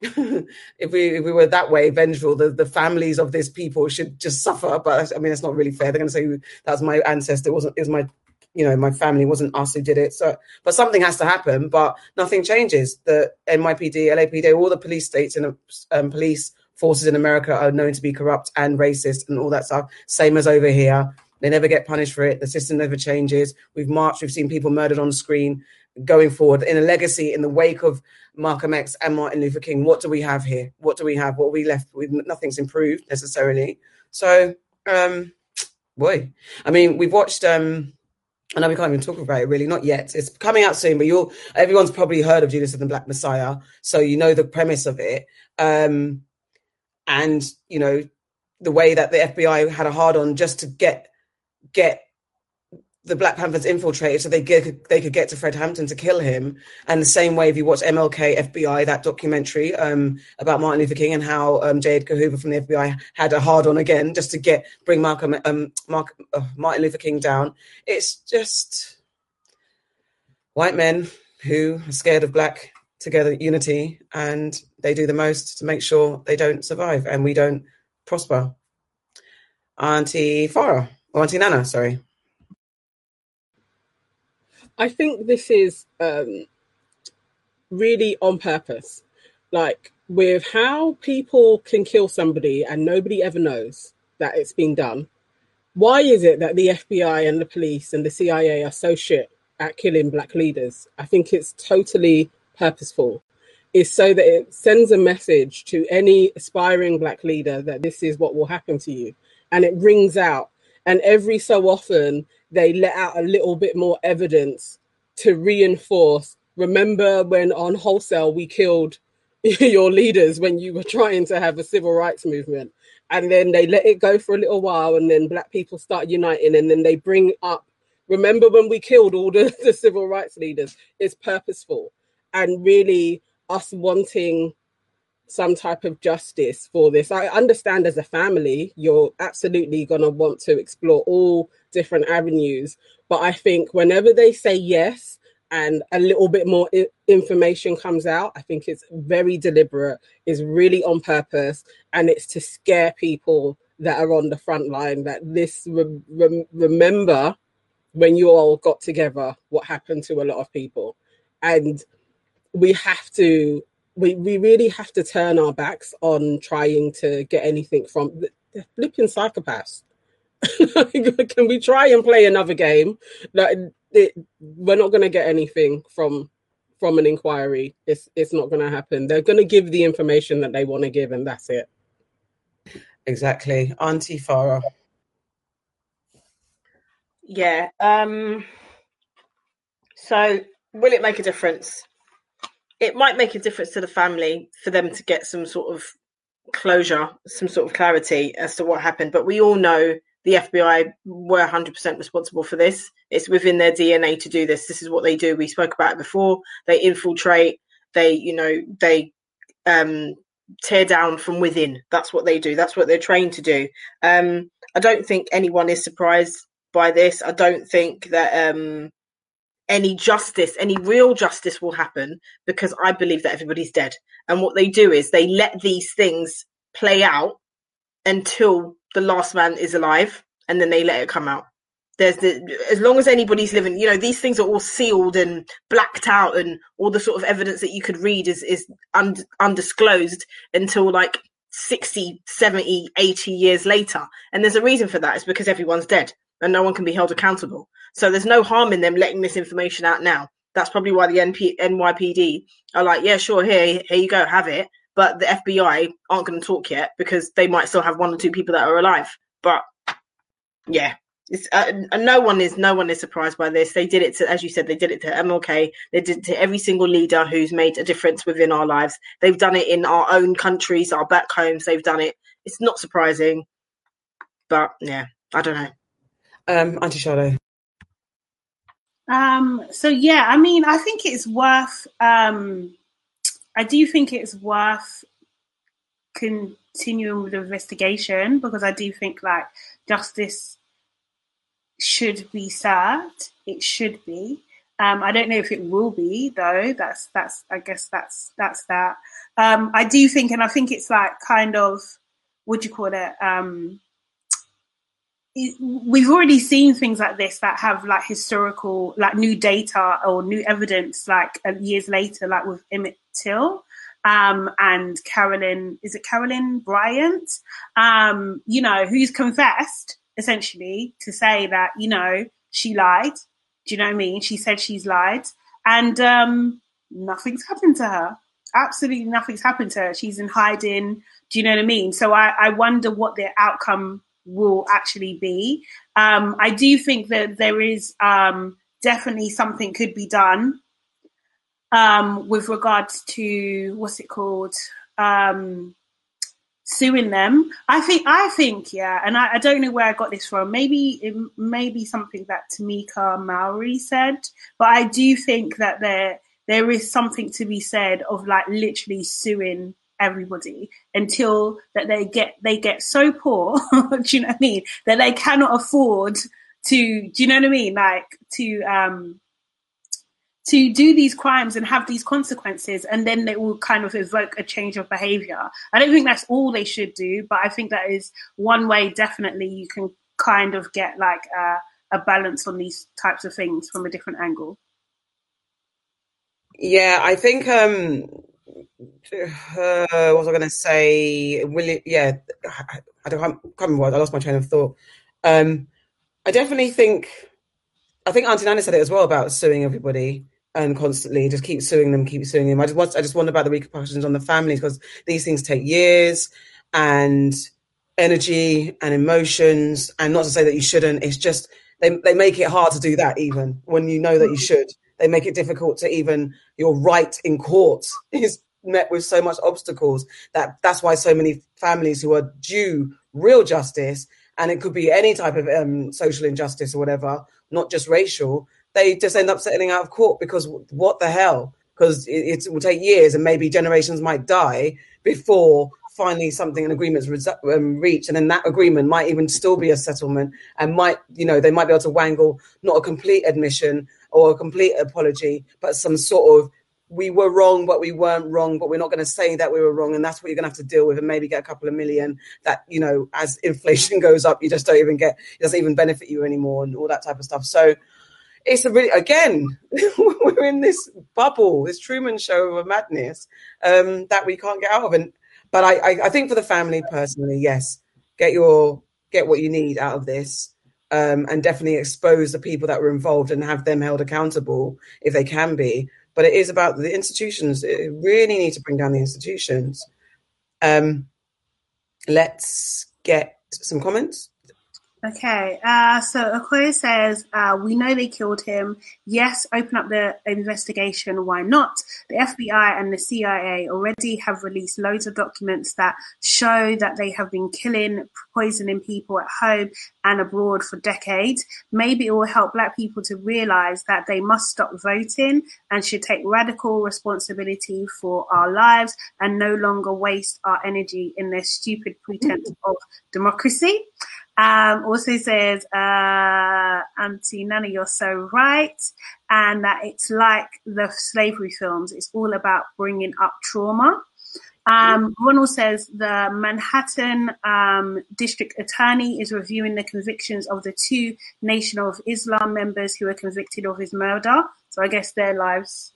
if we if we were that way vengeful, the, the families of these people should just suffer. But I mean, it's not really fair. They're going to say that's my ancestor. It wasn't was my you know my family wasn't us who did it. So, but something has to happen. But nothing changes. The NYPD, LAPD, all the police states and um, police forces in America are known to be corrupt and racist and all that stuff. Same as over here. They never get punished for it. The system never changes. We've marched, we've seen people murdered on screen going forward in a legacy in the wake of Malcolm X and Martin Luther King. What do we have here? What do we have? What we left with? Nothing's improved necessarily. So, um, boy, I mean, we've watched. Um, I know we can't even talk about it really, not yet. It's coming out soon, but you'll everyone's probably heard of Judas and the Black Messiah, so you know the premise of it. Um, and you know the way that the FBI had a hard on just to get get the Black Panthers infiltrated so they get, they could get to Fred Hampton to kill him. And the same way, if you watch MLK FBI, that documentary um, about Martin Luther King and how um, J. Edgar Hoover from the FBI had a hard on again just to get bring Malcolm um, Mark, uh, Martin Luther King down. It's just white men who are scared of black together unity, and they do the most to make sure they don't survive and we don't prosper. Auntie Farah, or Auntie Nana, sorry. I think this is um, really on purpose. Like with how people can kill somebody and nobody ever knows that it's been done. Why is it that the FBI and the police and the CIA are so shit at killing black leaders? I think it's totally purposeful. Is so that it sends a message to any aspiring black leader that this is what will happen to you. And it rings out. And every so often, they let out a little bit more evidence to reinforce. Remember when on wholesale we killed your leaders when you were trying to have a civil rights movement, and then they let it go for a little while, and then black people start uniting, and then they bring up. Remember when we killed all the, the civil rights leaders? It's purposeful and really us wanting some type of justice for this. I understand as a family, you're absolutely going to want to explore all different avenues. But I think whenever they say yes and a little bit more I- information comes out, I think it's very deliberate, is really on purpose, and it's to scare people that are on the front line that this re- re- remember when you all got together what happened to a lot of people and we have to we, we really have to turn our backs on trying to get anything from the, the flipping psychopaths. Can we try and play another game? That it, we're not going to get anything from from an inquiry. It's it's not going to happen. They're going to give the information that they want to give, and that's it. Exactly, Auntie Farah. Yeah. Um. So, will it make a difference? It might make a difference to the family for them to get some sort of closure, some sort of clarity as to what happened. But we all know the FBI were 100% responsible for this. It's within their DNA to do this. This is what they do. We spoke about it before. They infiltrate. They, you know, they um, tear down from within. That's what they do. That's what they're trained to do. Um, I don't think anyone is surprised by this. I don't think that um, any justice, any real justice will happen because I believe that everybody's dead. And what they do is they let these things play out until the last man is alive and then they let it come out. There's the, as long as anybody's living, you know, these things are all sealed and blacked out and all the sort of evidence that you could read is, is un, undisclosed until like 60, 70, 80 years later. And there's a reason for that. It's because everyone's dead and no one can be held accountable. So there's no harm in them letting this information out now. That's probably why the NP, NYPD are like, yeah, sure, here, here you go, have it. But the FBI aren't going to talk yet because they might still have one or two people that are alive. But yeah, it's, uh, no one is no one is surprised by this. They did it to, as you said, they did it to MLK. They did it to every single leader who's made a difference within our lives. They've done it in our own countries, our back homes. They've done it. It's not surprising, but yeah, I don't know. Um, Auntie. Um, so yeah, I mean, I think it's worth. Um, I do think it's worth continuing with the investigation because I do think like justice should be served. It should be. Um, I don't know if it will be though. That's that's. I guess that's that's that. Um, I do think, and I think it's like kind of what do you call it? We've already seen things like this that have like historical, like new data or new evidence, like uh, years later, like with Emmett Till. um, and Carolyn, is it Carolyn Bryant? Um, you know, who's confessed essentially to say that, you know, she lied. Do you know what I mean? She said she's lied and um, nothing's happened to her. Absolutely nothing's happened to her. She's in hiding. Do you know what I mean? So I, I wonder what the outcome will actually be. Um, I do think that there is um, definitely something could be done um, with regards to what's it called um, suing them. I think I think yeah, and I, I, don't know where I got this from. Maybe it may be something that Tamika Mallory said, but I do think that there there is something to be said of like literally suing everybody until that they get they get so poor do you know what i mean? That they cannot afford to do you know what i mean? Like to um to do these crimes and have these consequences and then they will kind of evoke a change of behavior. I don't think that's all they should do but i think that is one way definitely you can kind of get like a, a balance on these types of things from a different angle. Yeah i think um uh, what was I going to say? Will it? Yeah, I, don't. I can't remember. I lost my train of thought. Um, I definitely think. I think Auntie Nana said it as well about suing everybody and constantly just keep suing them, keep suing them. I just want, I just wonder about the repercussions on the families because these things take years and energy and emotions. And not to say that you shouldn't. It's just they they make it hard to do that even when you know that you should. They make it difficult to even your right in court is met with so much obstacles that that's why so many families who are due real justice and it could be any type of um, social injustice or whatever not just racial they just end up settling out of court because what the hell? Because it, it, will take years and maybe generations might die before finally something an agreement's re- um, reached and then that agreement might even still be a settlement and might you know they might be able to wangle not a complete admission or a complete apology but some sort of we were wrong, but we weren't wrong, but we're not going to say that we were wrong. And that's what you're going to have to deal with and maybe get a couple of million that, you know, as inflation goes up, you just don't even get, it doesn't even benefit you anymore and all that type of stuff. So it's a really, again, we're in this bubble, this Truman show of madness um, that we can't get out of. And, but I, I, I think for the family personally, yes, get your, get what you need out of this. Um, and definitely expose the people that were involved and have them held accountable if they can be but it is about the institutions. It really need to bring down the institutions. Um, let's get some comments. Okay, uh, so Okoye says, uh, we know they killed him. Yes, open up the investigation. Why not? The FBI and the CIA already have released loads of documents that show that they have been killing, poisoning people at home and abroad for decades. Maybe it will help Black people to realize that they must stop voting and should take radical responsibility for our lives and no longer waste our energy in their stupid pretense of democracy. Um, also says, uh, Auntie Nana, you're so right. And that it's like the slavery films. It's all about bringing up trauma. Um, Ronald says the Manhattan um, district attorney is reviewing the convictions of the two Nation of Islam members who were convicted of his murder. So I guess their lives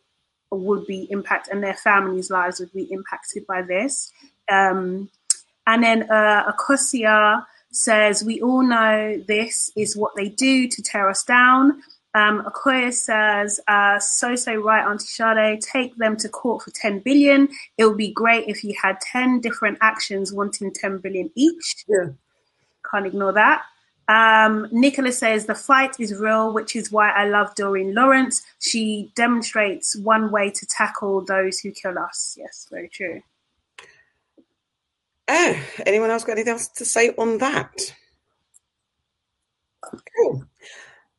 would be impacted and their families' lives would be impacted by this. Um, and then uh, says, We all know this is what they do to tear us down. Um, Okoye says, uh, so, so right, Auntie Sade, take them to court for 10 billion. It would be great if you had 10 different actions wanting 10 billion each. Yeah. Can't ignore that. Um, Nicholas says, the fight is real, which is why I love Doreen Lawrence. She demonstrates one way to tackle those who kill us. Yes, very true. Oh, anyone else got anything else to say on that? Cool.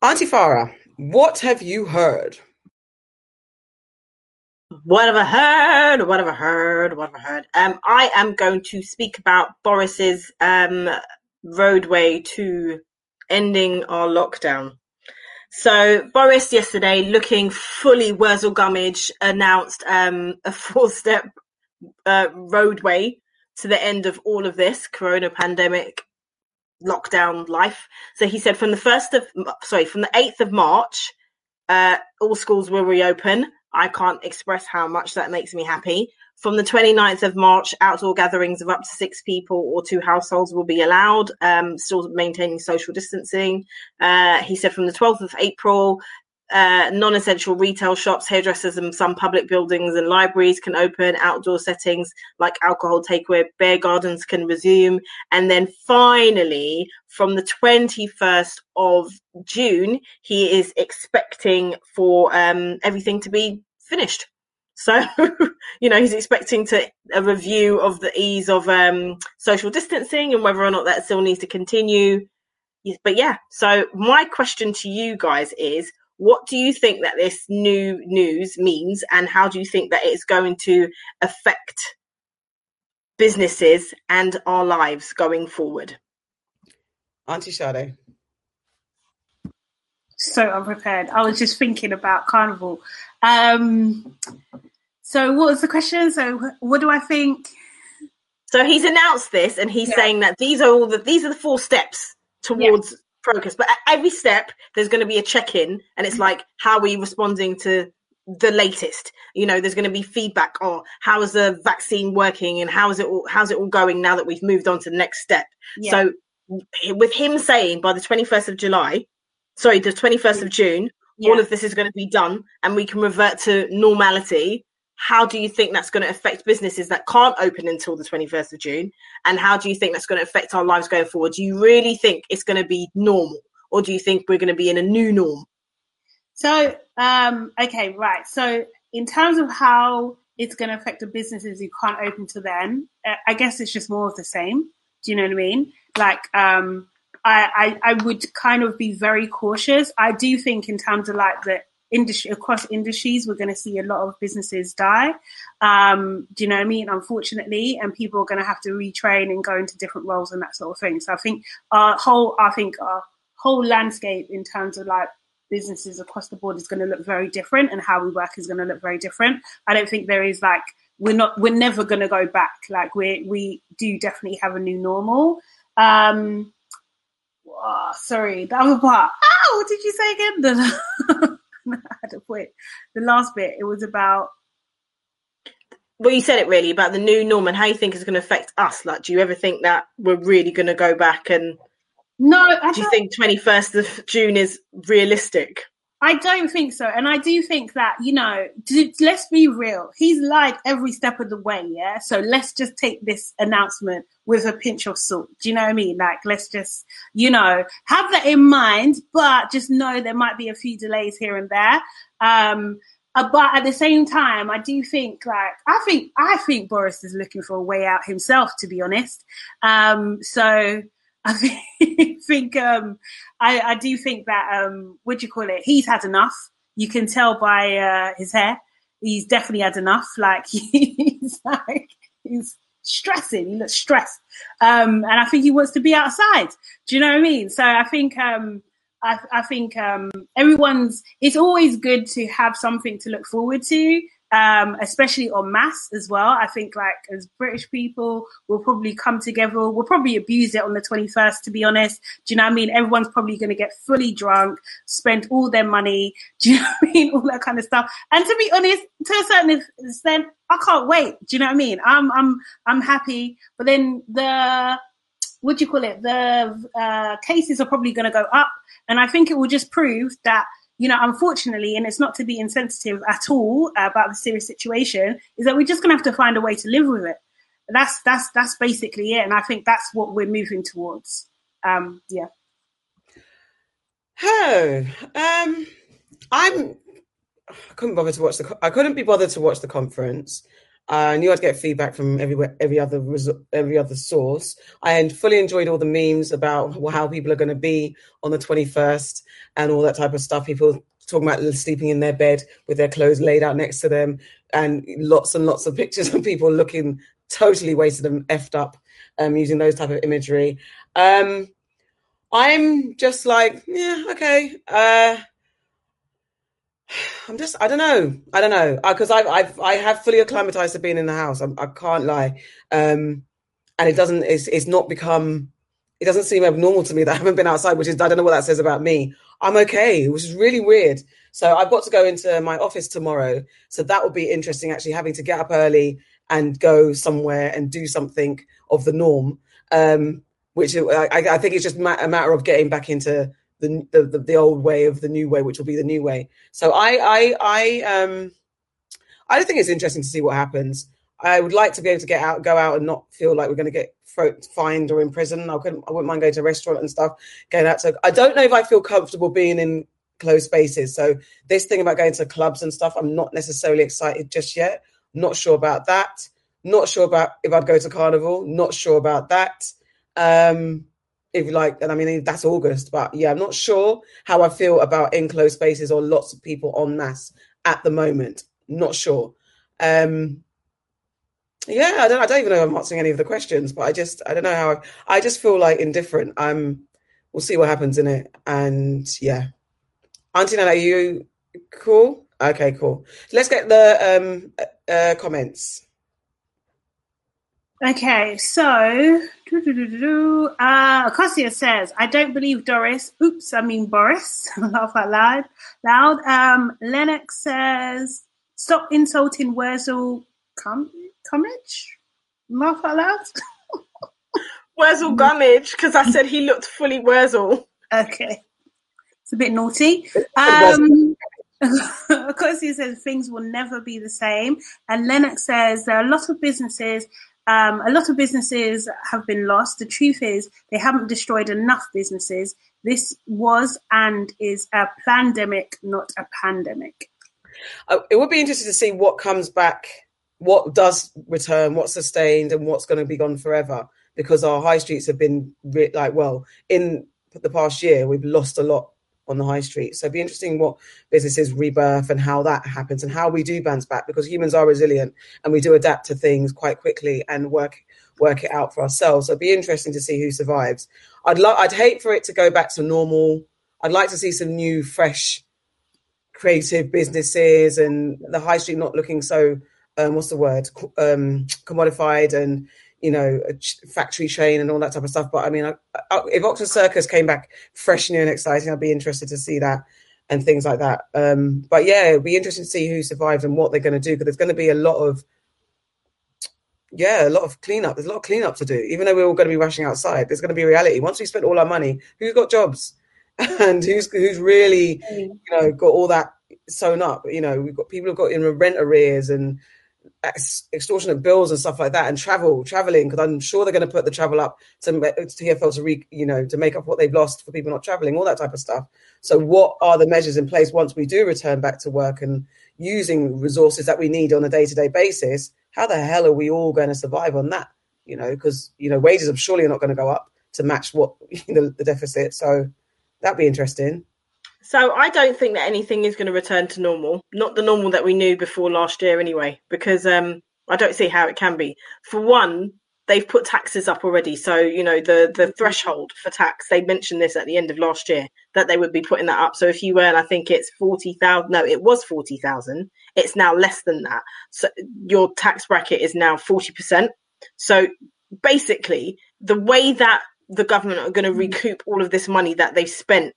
Auntie Farah, what have you heard? What have I heard? What have I heard? What have I heard? Um, I am going to speak about Boris's um, roadway to ending our lockdown. So Boris yesterday, looking fully Wurzel Gummidge, announced um, a four-step uh, roadway to the end of all of this corona pandemic lockdown life. So he said from the first of sorry, from the eighth of March, uh, all schools will reopen. I can't express how much that makes me happy. from the 29th of March, outdoor gatherings of up to six people or two households will be allowed, um, still maintaining social distancing. Uh, he said from the 12th of April, uh, non-essential retail shops, hairdressers, and some public buildings and libraries can open. Outdoor settings like alcohol takeaway, bear gardens can resume, and then finally, from the twenty first of June, he is expecting for um, everything to be finished. So, you know, he's expecting to a review of the ease of um, social distancing and whether or not that still needs to continue. But yeah, so my question to you guys is what do you think that this new news means, and how do you think that it's going to affect businesses and our lives going forward? Auntie Sade. So unprepared. I was just thinking about carnival. Um, so, what was the question? So, what do I think? So he's announced this, and he's yeah. saying that these are all the these are the four steps towards progress. But at every step, there's going to be a check in, and it's mm-hmm. like, how are we responding to the latest? You know, there's going to be feedback. Or oh, how is the vaccine working, and how is it all, how's it all going now that we've moved on to the next step? Yeah. So, with him saying by the 21st of July, sorry, the 21st of mm. June, yeah. all of this is going to be done, and we can revert to normality how do you think that's going to affect businesses that can't open until the 21st of June? And how do you think that's going to affect our lives going forward? Do you really think it's going to be normal? Or do you think we're going to be in a new norm? So, um, okay, right. So, in terms of how it's going to affect the businesses who can't open till then, uh, I guess it's just more of the same. Do you know what I mean? Like, um, I, I, I would kind of be very cautious. I do think in terms of like the industry across industries, we're going to see a lot of businesses die. Um, do you know what I mean? Unfortunately, and people are going to have to retrain and go into different roles and that sort of thing. So I think our whole, I think our whole landscape in terms of like businesses across the board is going to look very different, and how we work is going to look very different. I don't think there is like we're not we're never going to go back. Like we we do definitely have a new normal. Um, oh, sorry, the other part. Oh, what did you say again? had a point. The last bit, it was about. Well, you said it really about the new norm and how you think it's going to affect us. Like, do you ever think that we're really going to go back and? No, I do you think twenty first of June is realistic? I don't think so. And I do think that, you know, let's be real. He's lied every step of the way. Yeah. So let's just take this announcement with a pinch of salt. Do you know what I mean? Like, let's just, you know, have that in mind, but just know there might be a few delays here and there. Um, uh, but at the same time, I do think like I think I think Boris is looking for a way out himself, to be honest. Um, so I think um, I, I, do think that um, what do you call it? He's had enough. You can tell by uh, his hair. He's definitely had enough. Like he's like he's stressing. He looks stressed, um, and I think he wants to be outside. Do you know what I mean? So I think um, I, I, think um, everyone's. It's always good to have something to look forward to um, especially on mass as well. I think like as British people, we'll probably come together. We'll probably abuse it on the 21st, to be honest. Do you know what I mean? Everyone's probably going to get fully drunk, spend all their money. Do you know what I mean? All that kind of stuff. And to be honest, to a certain extent, I can't wait. Do you know what I mean? I'm, I'm, I'm happy. But then the, what do you call it? The uh, cases are probably going to go up. And I think it will just prove that you know, unfortunately, and it's not to be insensitive at all about the serious situation, is that we're just going to have to find a way to live with it. That's that's that's basically it, and I think that's what we're moving towards. Um, yeah. Oh, um, I'm. I couldn't bother to watch the. I couldn't be bothered to watch the conference. I knew I'd get feedback from everywhere, every other every other source. I fully enjoyed all the memes about how people are going to be on the 21st and all that type of stuff. People talking about sleeping in their bed with their clothes laid out next to them, and lots and lots of pictures of people looking totally wasted and effed up, um, using those type of imagery. Um, I'm just like, yeah, okay. Uh, I'm just, I don't know, I don't know, because I've, I've, I have fully acclimatized to being in the house. I'm, I can not lie, um, and it doesn't, it's, it's not become, it doesn't seem abnormal to me that I haven't been outside, which is, I don't know what that says about me. I'm okay, which is really weird. So I've got to go into my office tomorrow, so that would be interesting. Actually, having to get up early and go somewhere and do something of the norm. Um, which I, I think it's just a matter of getting back into the, the the old way of the new way, which will be the new way. So I I I um I don't think it's interesting to see what happens. I would like to be able to get out, go out, and not feel like we're going to get fined or in prison. I couldn't. I wouldn't mind going to a restaurant and stuff. Going out to. I don't know if I feel comfortable being in closed spaces. So this thing about going to clubs and stuff, I'm not necessarily excited just yet. Not sure about that. Not sure about if I'd go to carnival. Not sure about that. Um, if you like, and I mean that's August, but yeah, I'm not sure how I feel about enclosed spaces or lots of people en masse at the moment. Not sure. Um, yeah, I don't. I don't even know if I'm answering any of the questions, but I just I don't know how. I, I just feel like indifferent. I'm. We'll see what happens in it, and yeah. Auntie Nana, are you cool? Okay, cool. Let's get the um uh, comments. Okay, so uh, Acacia says, "I don't believe Doris." Oops, I mean Boris. Laugh out loud. Loud. Um, Lennox says, "Stop insulting Wurzel Cum- Cummage." Laugh out loud. Wurzel Gummidge, because I said he looked fully Wurzel. Okay, it's a bit naughty. Um, Acacia says things will never be the same, and Lennox says there are a lot of businesses um, a lot of businesses have been lost. The truth is, they haven't destroyed enough businesses. This was and is a pandemic, not a pandemic. Uh, it would be interesting to see what comes back, what does return, what's sustained, and what's going to be gone forever. Because our high streets have been like, well, in the past year, we've lost a lot on the high street. So it'd be interesting what businesses rebirth and how that happens and how we do bounce back because humans are resilient and we do adapt to things quite quickly and work work it out for ourselves. So it'd be interesting to see who survives. I'd love I'd hate for it to go back to normal. I'd like to see some new, fresh, creative businesses and the high street not looking so um, what's the word um, commodified and you know, factory chain and all that type of stuff. But I mean, I, I, if Oxford Circus came back fresh, new, and exciting, I'd be interested to see that and things like that. Um, but yeah, it'd be interesting to see who survives and what they're going to do because there's going to be a lot of, yeah, a lot of cleanup. There's a lot of cleanup to do. Even though we're all going to be rushing outside, there's going to be reality. Once we spent all our money, who's got jobs and who's who's really, you know, got all that sewn up? You know, we've got people who've got in rent arrears and extortionate bills and stuff like that, and travel, traveling, because I'm sure they're going to put the travel up to TFL to re, you know, to make up what they've lost for people not traveling, all that type of stuff. So, what are the measures in place once we do return back to work and using resources that we need on a day to day basis? How the hell are we all going to survive on that? You know, because you know wages are surely not going to go up to match what you know, the deficit. So that'd be interesting. So I don't think that anything is going to return to normal, not the normal that we knew before last year anyway, because um, I don't see how it can be. For one, they've put taxes up already. So, you know, the, the threshold for tax, they mentioned this at the end of last year, that they would be putting that up. So if you earn, I think it's 40,000, no, it was 40,000. It's now less than that. So your tax bracket is now 40%. So basically, the way that the government are going to recoup all of this money that they spent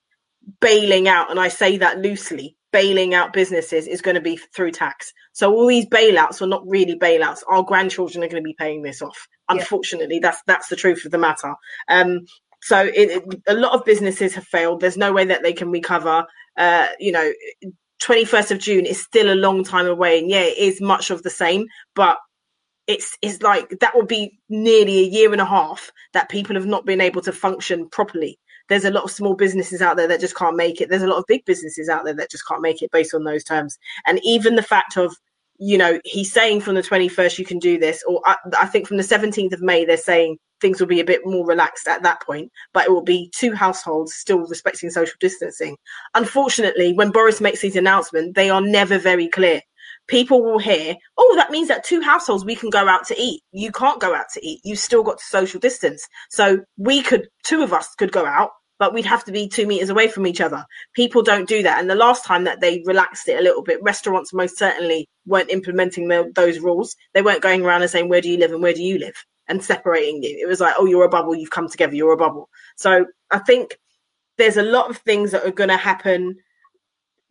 bailing out, and I say that loosely, bailing out businesses is going to be through tax. So all these bailouts are not really bailouts. Our grandchildren are going to be paying this off. Unfortunately, yeah. that's that's the truth of the matter. Um, so it, it, a lot of businesses have failed. There's no way that they can recover. Uh, you know, 21st of June is still a long time away, and yeah, it is much of the same, but it's it's like that will be nearly a year and a half that people have not been able to function properly there's a lot of small businesses out there that just can't make it. There's a lot of big businesses out there that just can't make it based on those terms. And even the fact of, you know, he's saying from the 21st you can do this, or I, I think from the 17th of May they're saying things will be a bit more relaxed at that point, but it will be two households still respecting social distancing. Unfortunately, when Boris makes these announcements, they are never very clear people will hear, oh, that means that two households we can go out to eat. You can't go out to eat. You've still got to social distance. So we could, two of us could go out, but we'd have to be two meters away from each other. People don't do that. And the last time that they relaxed it a little bit, restaurants most certainly weren't implementing the, those rules. They weren't going around and saying, where do you live and where do you live? And separating you. It was like, oh, you're a bubble. You've come together. You're a bubble. So I think there's a lot of things that are going to happen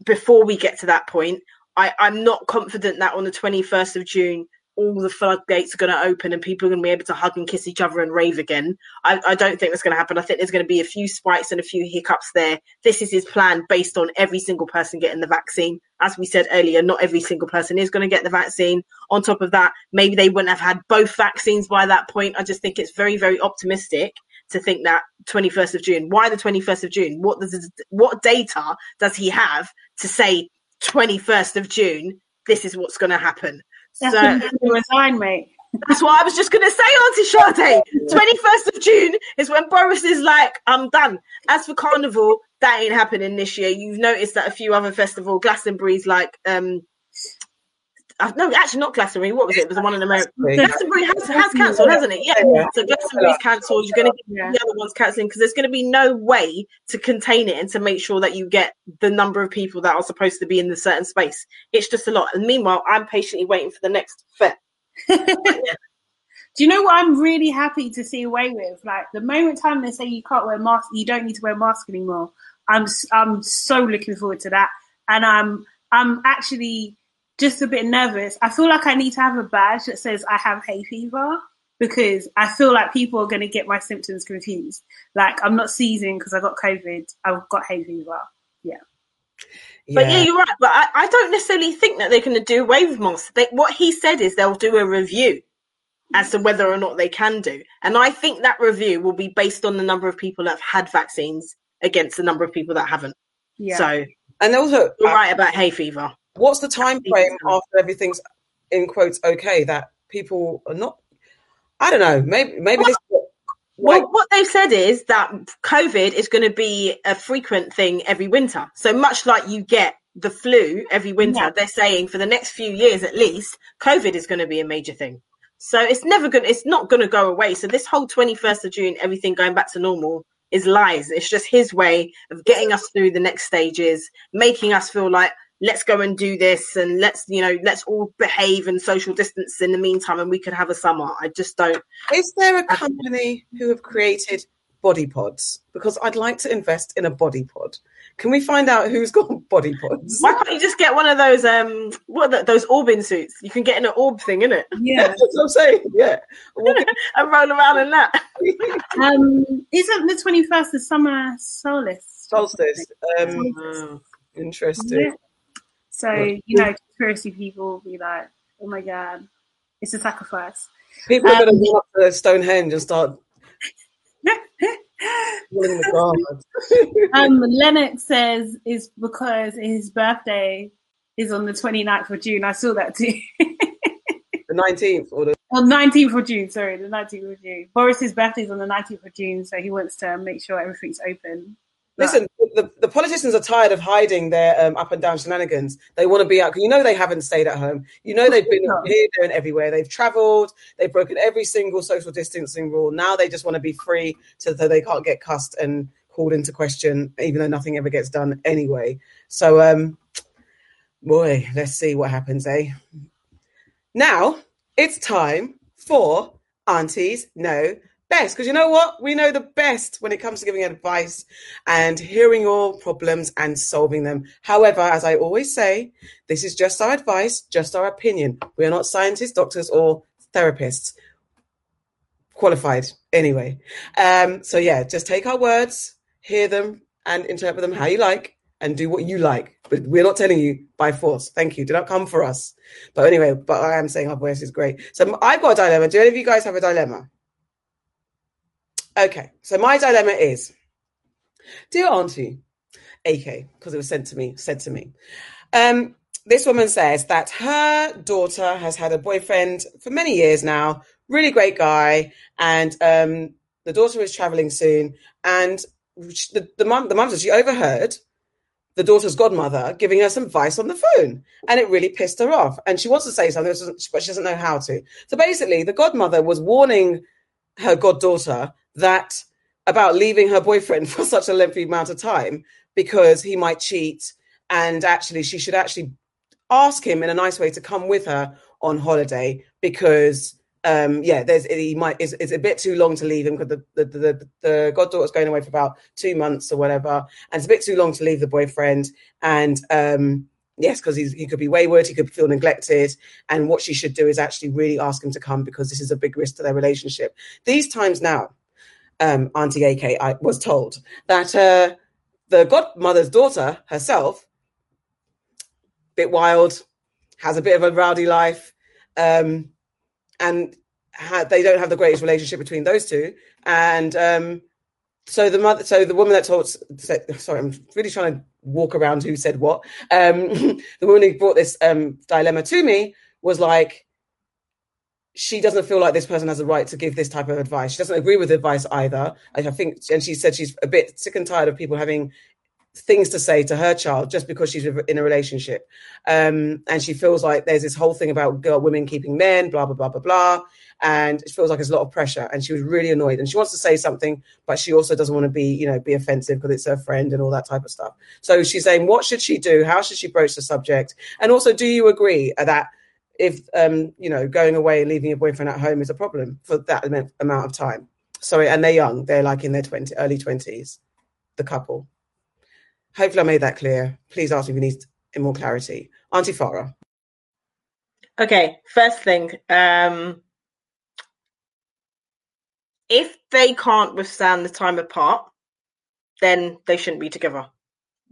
before we get to that point. I, I'm not confident that on the 21st of June all the floodgates are going to open and people are going to be able to hug and kiss each other and rave again. I, I don't think that's going to happen. I think there's going to be a few spikes and a few hiccups there. This is his plan based on every single person getting the vaccine. As we said earlier, not every single person is going to get the vaccine. On top of that, maybe they wouldn't have had both vaccines by that point. I just think it's very, very optimistic to think that 21st of June. Why the 21st of June? What does what data does he have to say 21st of June? This is what's going to happen. That's so, resign, mate. That's what I was just going to say, Auntie Sade. 21st of June is when Boris is like, I'm done. As for Carnival, that ain't happening this year. You've noticed that a few other festival, Glastonbury's like um, uh, no, actually not Glastonbury. What was it? It was the one in America. Glastonbury has, has cancelled, hasn't it? Yeah. yeah. So Glastonbury's cancelled. You're going to get the other ones cancelling because there's going to be no way to contain it and to make sure that you get the number of people that are supposed to be in the certain space. It's just a lot. And meanwhile, I'm patiently waiting for the next fair. Do you know what I'm really happy to see away with? Like the moment time they say you can't wear mask, you don't need to wear a mask anymore. I'm I'm so looking forward to that, and I'm I'm actually just a bit nervous. I feel like I need to have a badge that says I have hay fever because I feel like people are going to get my symptoms confused. Like I'm not seizing because I got COVID. I've got hay fever. Yeah. Yeah. But yeah, you're right. But I, I don't necessarily think that they're going to do away with masks. They, what he said is they'll do a review as to whether or not they can do. And I think that review will be based on the number of people that have had vaccines against the number of people that haven't. Yeah. So, and also, you're uh, right about hay fever. What's the time frame after everything's in quotes okay that people are not? I don't know. Maybe maybe this. Well, like, what they've said is that COVID is going to be a frequent thing every winter. So much like you get the flu every winter, yeah. they're saying for the next few years at least, COVID is going to be a major thing. So it's never going. to It's not going to go away. So this whole twenty first of June, everything going back to normal is lies. It's just his way of getting us through the next stages, making us feel like let's go and do this and let's you know let's all behave and social distance in the meantime and we could have a summer. I just don't is there a company who have created body pods? Because i'd like to invest in a body pod. Can we find out who's got body pods? Why can't you just get one of those um what the, those orbing suits? You can get in an orb thing in it yeah that's what i'm saying yeah. And roll around in that. Um isn't the 21st the summer solstice solstice um interesting. Yeah. So, you know, conspiracy people will be like, oh my God, it's a sacrifice. People are um, going to go up to Stonehenge and start um, Lennox says is because his birthday is on the 29th of June. I saw that too. the 19th or the oh, 19th of June, sorry, the 19th of June. Boris's birthday is on the 19th of June, so he wants to make sure everything's open Listen, the, the politicians are tired of hiding their um, up and down shenanigans. They want to be out. You know, they haven't stayed at home. You know, they've been here, there, and everywhere. They've travelled. They've broken every single social distancing rule. Now they just want to be free so they can't get cussed and called into question, even though nothing ever gets done anyway. So, um, boy, let's see what happens, eh? Now it's time for Aunties Know best because you know what? We know the best when it comes to giving advice and hearing your problems and solving them. However, as I always say, this is just our advice, just our opinion. We are not scientists, doctors, or therapists. Qualified anyway. Um, so yeah, just take our words, hear them, and interpret them how you like, and do what you like. But we're not telling you by force. Thank you. Do not come for us. But anyway, but I am saying our voice is great. So I've got a dilemma. Do any of you guys have a dilemma? Okay, so my dilemma is, dear Auntie, AK, because it was sent to me, said to me. Um, this woman says that her daughter has had a boyfriend for many years now, really great guy, and um, the daughter is traveling soon, and the, the mum, the mum she overheard the daughter's godmother giving her some advice on the phone, and it really pissed her off. And she wants to say something, but she doesn't know how to. So basically, the godmother was warning her goddaughter that about leaving her boyfriend for such a lengthy amount of time because he might cheat and actually she should actually ask him in a nice way to come with her on holiday because um yeah there's he might it's, it's a bit too long to leave him because the the, the the goddaughter's going away for about two months or whatever and it's a bit too long to leave the boyfriend and um yes, because he could be wayward, he could feel neglected, and what she should do is actually really ask him to come because this is a big risk to their relationship. These times now, um, Auntie AK, I was told that uh, the godmother's daughter herself, bit wild, has a bit of a rowdy life, um, and ha- they don't have the greatest relationship between those two, and um, so the mother, so the woman that told, said, sorry, I'm really trying to walk around who said what. Um, the woman who brought this um, dilemma to me was like, she doesn't feel like this person has a right to give this type of advice. She doesn't agree with advice either. I think, and she said she's a bit sick and tired of people having things to say to her child just because she's in a relationship. Um, and she feels like there's this whole thing about girl women keeping men, blah blah blah blah blah and it feels like there's a lot of pressure and she was really annoyed and she wants to say something but she also doesn't want to be you know be offensive because it's her friend and all that type of stuff so she's saying what should she do how should she broach the subject and also do you agree that if um you know going away and leaving your boyfriend at home is a problem for that amount of time sorry and they're young they're like in their 20 early 20s the couple hopefully i made that clear please ask me if you need more clarity auntie farah okay first thing um if they can't withstand the time apart, then they shouldn't be together.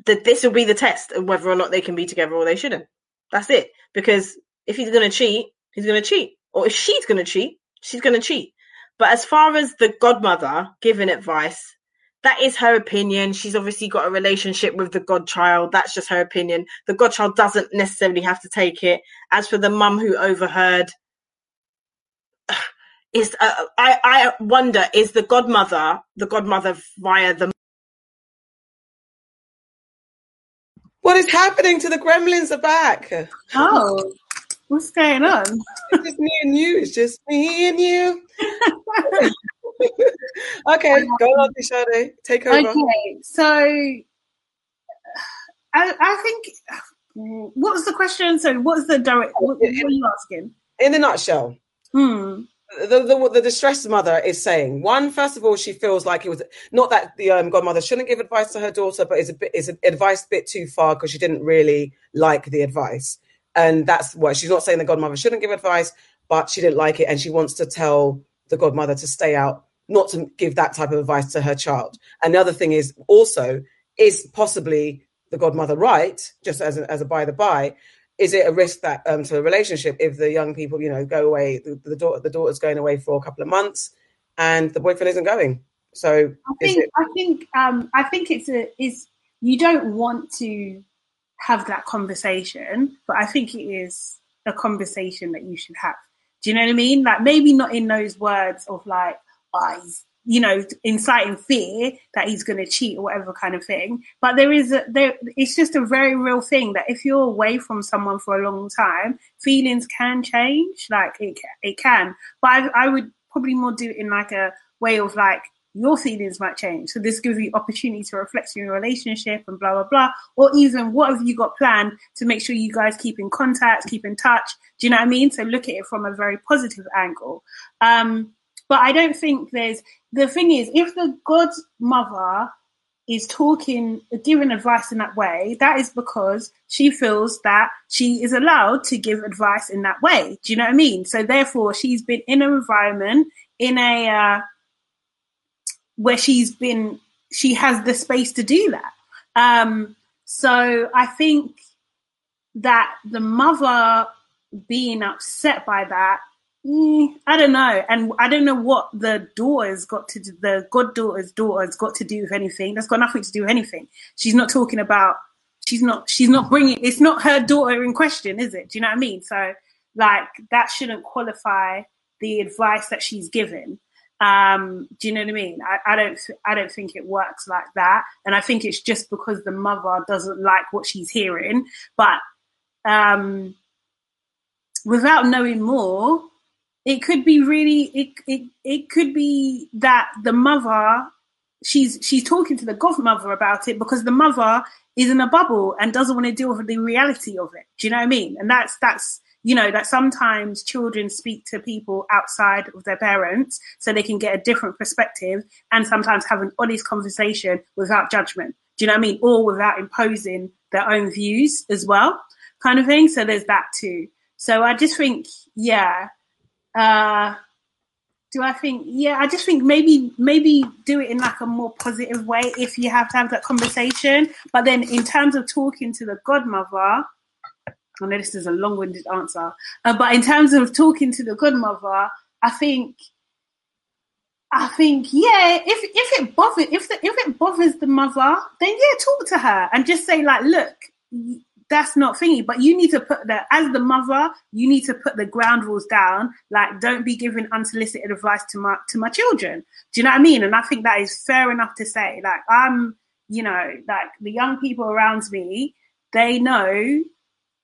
That this will be the test of whether or not they can be together or they shouldn't. That's it. Because if he's going to cheat, he's going to cheat. Or if she's going to cheat, she's going to cheat. But as far as the godmother giving advice, that is her opinion. She's obviously got a relationship with the godchild. That's just her opinion. The godchild doesn't necessarily have to take it. As for the mum who overheard, is uh, I I wonder is the godmother the godmother via the what is happening to the gremlins are back oh what's going on? It's just me and you. It's just me and you. Okay go on Sade. take over. Okay so I, I think what was the question? So what's the direct what, what are you asking? in a nutshell hmm. the, the, the distressed mother is saying. One first of all she feels like it was not that the um, godmother shouldn't give advice to her daughter but it's a bit it's an advice a bit too far because she didn't really like the advice and that's what she's not saying the godmother shouldn't give advice but she didn't like it and she wants to tell the godmother to stay out not to give that type of advice to her child Another thing is also is possibly the godmother right just as a, as a by the by is it a risk that um, to a relationship if the young people, you know, go away, the, the daughter, the daughter's going away for a couple of months, and the boyfriend isn't going? So I think it- I think um, I think it's a is you don't want to have that conversation, but I think it is a conversation that you should have. Do you know what I mean? Like maybe not in those words of like, oh, you know, inciting fear that he's going to cheat or whatever kind of thing. But there is a, there, it's just a very real thing that if you're away from someone for a long time, feelings can change. Like it, it can. But I, I would probably more do it in like a way of like, your feelings might change. So this gives you opportunity to reflect on your relationship and blah blah blah. Or even what have you got planned to make sure you guys keep in contact, keep in touch. Do you know what I mean? So look at it from a very positive angle. Um, but I don't think there's the thing is, if the godmother is talking, giving advice in that way, that is because she feels that she is allowed to give advice in that way. Do you know what I mean? So therefore, she's been in an environment in a uh, where she's been, she has the space to do that. Um, so I think that the mother being upset by that Mm, I don't know, and I don't know what the daughter's got to do, the goddaughter's daughter's got to do with anything. That's got nothing to do with anything. She's not talking about. She's not. She's not bringing. It's not her daughter in question, is it? Do you know what I mean? So, like, that shouldn't qualify the advice that she's given. Um, do you know what I mean? I, I don't. I don't think it works like that, and I think it's just because the mother doesn't like what she's hearing. But um, without knowing more, it could be really it it it could be that the mother she's she's talking to the godmother about it because the mother is in a bubble and doesn't want to deal with the reality of it. Do you know what I mean? And that's that's you know that sometimes children speak to people outside of their parents so they can get a different perspective and sometimes have an honest conversation without judgment. Do you know what I mean? Or without imposing their own views as well, kind of thing. So there's that too. So I just think, yeah. Uh, do I think? Yeah, I just think maybe maybe do it in like a more positive way if you have to have that conversation. But then in terms of talking to the godmother, I know this is a long-winded answer, uh, but in terms of talking to the godmother, I think, I think, yeah, if if it bothers if the, if it bothers the mother, then yeah, talk to her and just say like, look, that's not thingy. But you need to put the as the mother, you need to put the ground rules down. Like, don't be giving unsolicited advice to my to my children. Do you know what I mean? And I think that is fair enough to say. Like, I'm, you know, like the young people around me, they know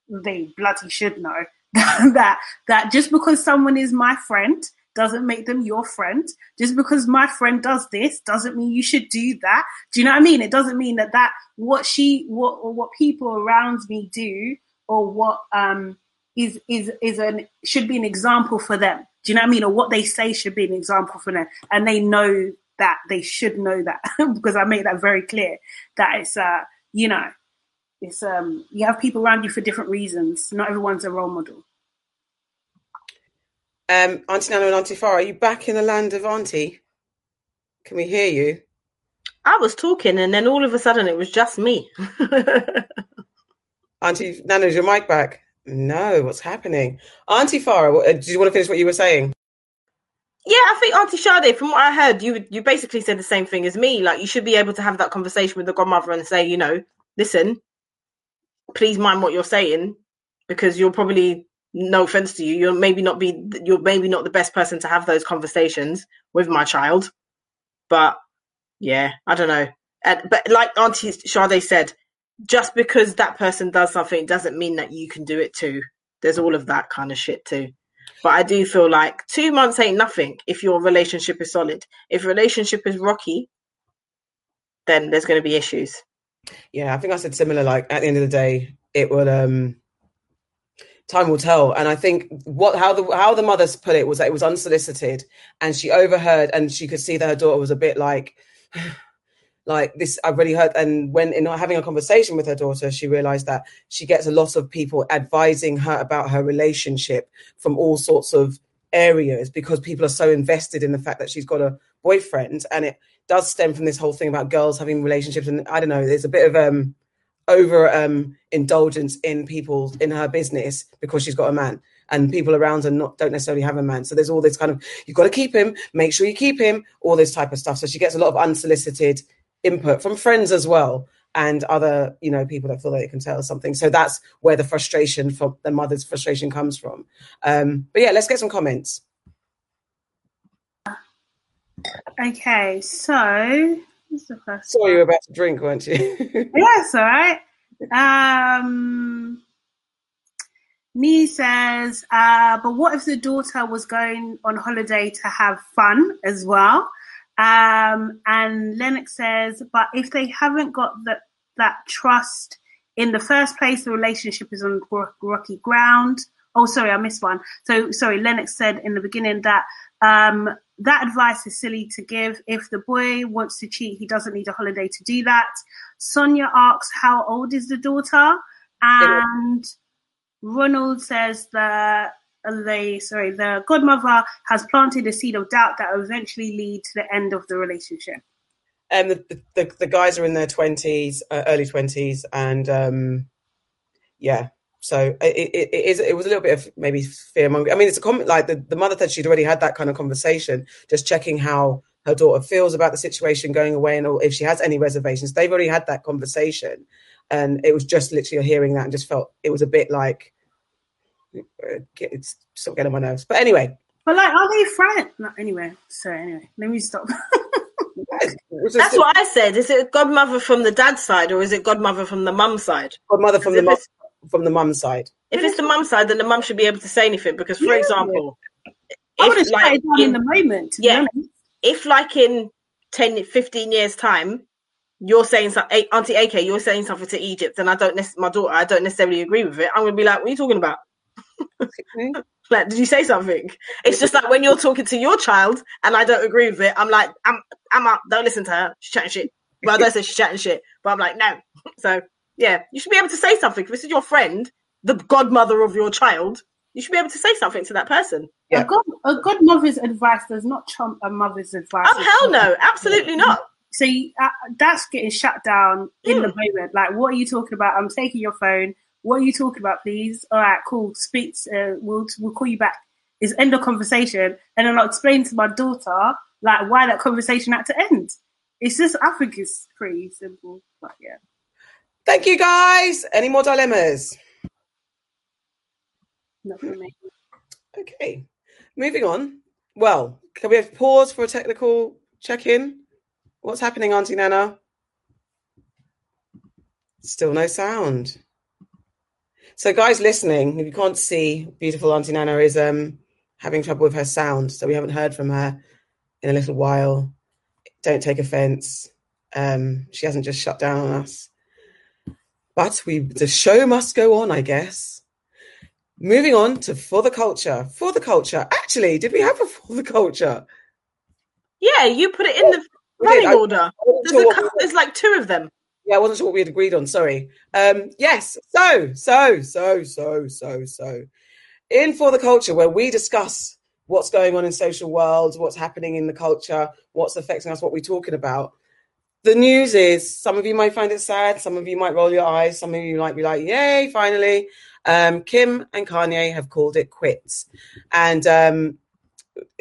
they bloody should know that that just because someone is my friend doesn't make them your friend. Just because my friend does this doesn't mean you should do that. Do you know what I mean? It doesn't mean that that what she what or what people around me do or what um is is is an should be an example for them. Do you know what I mean? Or what they say should be an example for them, and they know that they should know that because I make that very clear that it's uh you know it's um you have people around you for different reasons. Not everyone's a role model. Um, Auntie Nana and Auntie Farah, are you back in the land of Auntie? Can we hear you? I was talking, and then all of a sudden it was just me. Auntie Nana, is your mic back? No, what's happening? Auntie Farah, uh, did you want to finish what you were saying? Yeah, I think Auntie Sade, from what I heard, you you basically said the same thing as me. Like you should be able to have that conversation with the godmother and say, you know, listen, please mind what you're saying because you're probably no offense to you you're maybe not be you're maybe not the best person to have those conversations with my child. But yeah i don't know. And, but like auntie Sade said just because that person does something doesn't mean that you can do it too. There's all of that kind of shit too. But i do feel like two months ain't nothing if your relationship is solid. If relationship is rocky then there's going to be issues yeah, I think I said similar. Like at the end of the day, it will. um time will tell. And I think what how the how the mothers put it was that it was unsolicited, and she overheard, and she could see that her daughter was a bit like. like this i've really heard and when in having a conversation with her daughter she realized that she gets a lot of people advising her about her relationship from all sorts of areas because people are so invested in the fact that she's got a boyfriend and it does stem from this whole thing about girls having relationships and i don't know there's a bit of um over um indulgence in people in her business because she's got a man and people around her not don't necessarily have a man. So there's all this kind of you've got to keep him make sure you keep him all this type of stuff. So she gets a lot of unsolicited input from friends as well and other you know people that feel that they can tell something. So that's where the frustration from the mother's frustration comes from. Um but yeah let's get some comments Okay, so what's the first? Saw you were about to drink, weren't you? yes, all right. Um, Nee says, uh, but what if the daughter was going on holiday to have fun as well? Um, and Lennox says, but if they haven't got that that trust in the first place, the relationship is on rocky ground. Oh, sorry, I missed one. So, sorry, Lennox said in the beginning that um, that advice is silly to give. If the boy wants to cheat, he doesn't need a holiday to do that. Sonia asks, How old is the daughter? And Ronald says that the sorry, the godmother has planted a seed of doubt that will eventually lead to the end of the relationship. And um, the, the, the guys are in their twenties, uh, early twenties, and um, yeah, so it, it, it is. It was a little bit of maybe fear mongering. I mean, it's a comment like the, the mother said she'd already had that kind of conversation, just checking how her daughter feels about the situation going away and if she has any reservations. They've already had that conversation, and it was just literally hearing that and just felt it was a bit like uh, it's sort of getting on my nerves. But anyway, but like, are they friends? No, anyway, so anyway, let me stop. That's what I said. Is it godmother from the dad's side or is it godmother from the mum side? Godmother from the mum from the mum side. If it's the mum side, then the mum should be able to say anything. Because, for yeah. example, I would have like, in, in the moment. yeah. If like in 10, 15 years time, you're saying something, Auntie AK, you're saying something to Egypt, and I don't, my daughter, I don't necessarily agree with it. I'm gonna be like, what are you talking about? like, did you say something? It's just like when you're talking to your child and I don't agree with it, I'm like, I'm, I'm out. Don't listen to her. She's chatting shit. Well, I don't say she's chatting shit. But I'm like, no. So yeah, you should be able to say something. If this is your friend, the godmother of your child, you should be able to say something to that person. A good a good mother's advice does not trump a mother's advice. Oh hell no, absolutely not. So you, uh, that's getting shut down in Hmm. the moment. Like, what are you talking about? I'm taking your phone. What are you talking about, please? All right, cool. Speak. Uh, we'll we'll call you back. Is end the conversation, and then I'll explain to my daughter like why that conversation had to end. It's just I think it's pretty simple. But yeah, Thank you, guys. Any more dilemmas? not for me. Okay, moving on. Well, can we have pause for a technical check in? What's happening, Auntie Nana? Still no sound. So, guys listening, if you can't see, beautiful Auntie Nana is um having trouble with her sound, so we haven't heard from her in a little while. Don't take offense. Um, she hasn't just shut down on us, but we the show must go on, I guess. Moving on to for the culture. For the culture. Actually, did we have a for the culture? Yeah, you put it in the running. I- order. There's, sure a there's like two of them. Yeah, I wasn't sure what we had agreed on. Sorry. Um, yes. So, so, so, so, so, so. In for the culture, where we discuss what's going on in social worlds, what's happening in the culture, what's affecting us, what we're talking about. The news is some of you might find it sad, some of you might roll your eyes, some of you might be like, "Yay, finally!" Um, Kim and Kanye have called it quits, and um,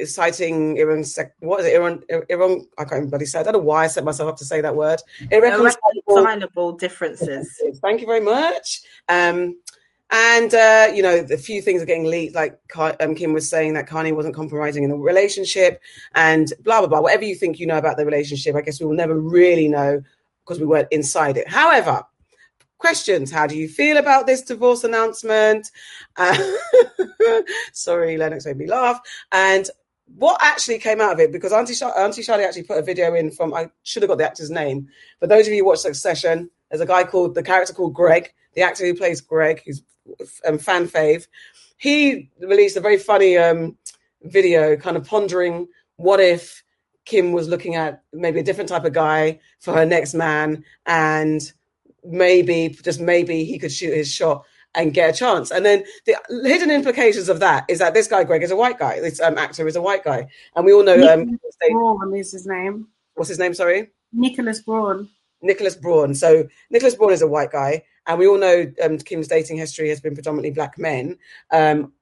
citing Iran, what is it? Iran, Iran. I can't what he said. I don't know why I set myself up to say that word. Irreconcilable Irreconcilable differences. Thank you very much. Um, and uh, you know, a few things are getting leaked. Like um, Kim was saying that Kanye wasn't compromising in the relationship, and blah blah blah. Whatever you think you know about the relationship, I guess we will never really know because we weren't inside it. However, questions: How do you feel about this divorce announcement? Uh, sorry, Lennox made me laugh. And what actually came out of it? Because Auntie, Auntie Charlie actually put a video in from. I should have got the actor's name. For those of you who watch Succession, there's a guy called the character called Greg, the actor who plays Greg, who's um, fan fave. He released a very funny um, video, kind of pondering what if Kim was looking at maybe a different type of guy for her next man, and maybe just maybe he could shoot his shot and get a chance. And then the hidden implications of that is that this guy Greg is a white guy. This um, actor is a white guy, and we all know um, Braun is his name. what's his name? Sorry. Nicholas Braun. Nicholas Braun. So Nicholas Braun is a white guy, and we all know um, Kim's dating history has been predominantly black men. Um,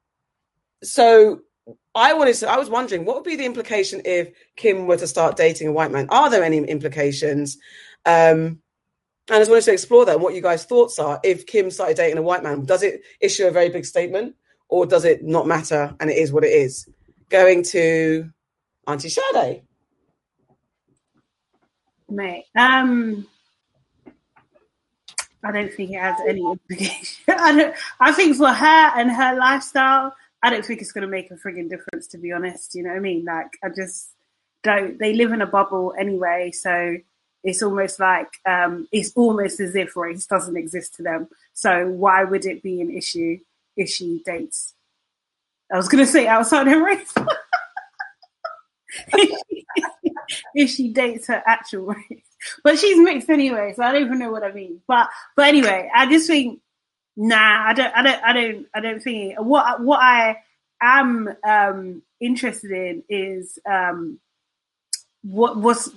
so I wanted to. I was wondering what would be the implication if Kim were to start dating a white man. Are there any implications? Um, and I just wanted to explore that. And what you guys' thoughts are if Kim started dating a white man. Does it issue a very big statement, or does it not matter and it is what it is? Going to Auntie Sade. Mate, um, I don't think it has any implication. I don't. I think for her and her lifestyle, I don't think it's going to make a frigging difference. To be honest, you know what I mean? Like, I just don't. They live in a bubble anyway, so it's almost like um, it's almost as if race doesn't exist to them. So why would it be an issue if she dates? I was going to say outside her race. if she dates her actual race. But she's mixed anyway, so I don't even know what I mean. But but anyway, I just think nah, I don't I don't I don't I don't think what what I am um interested in is um what what's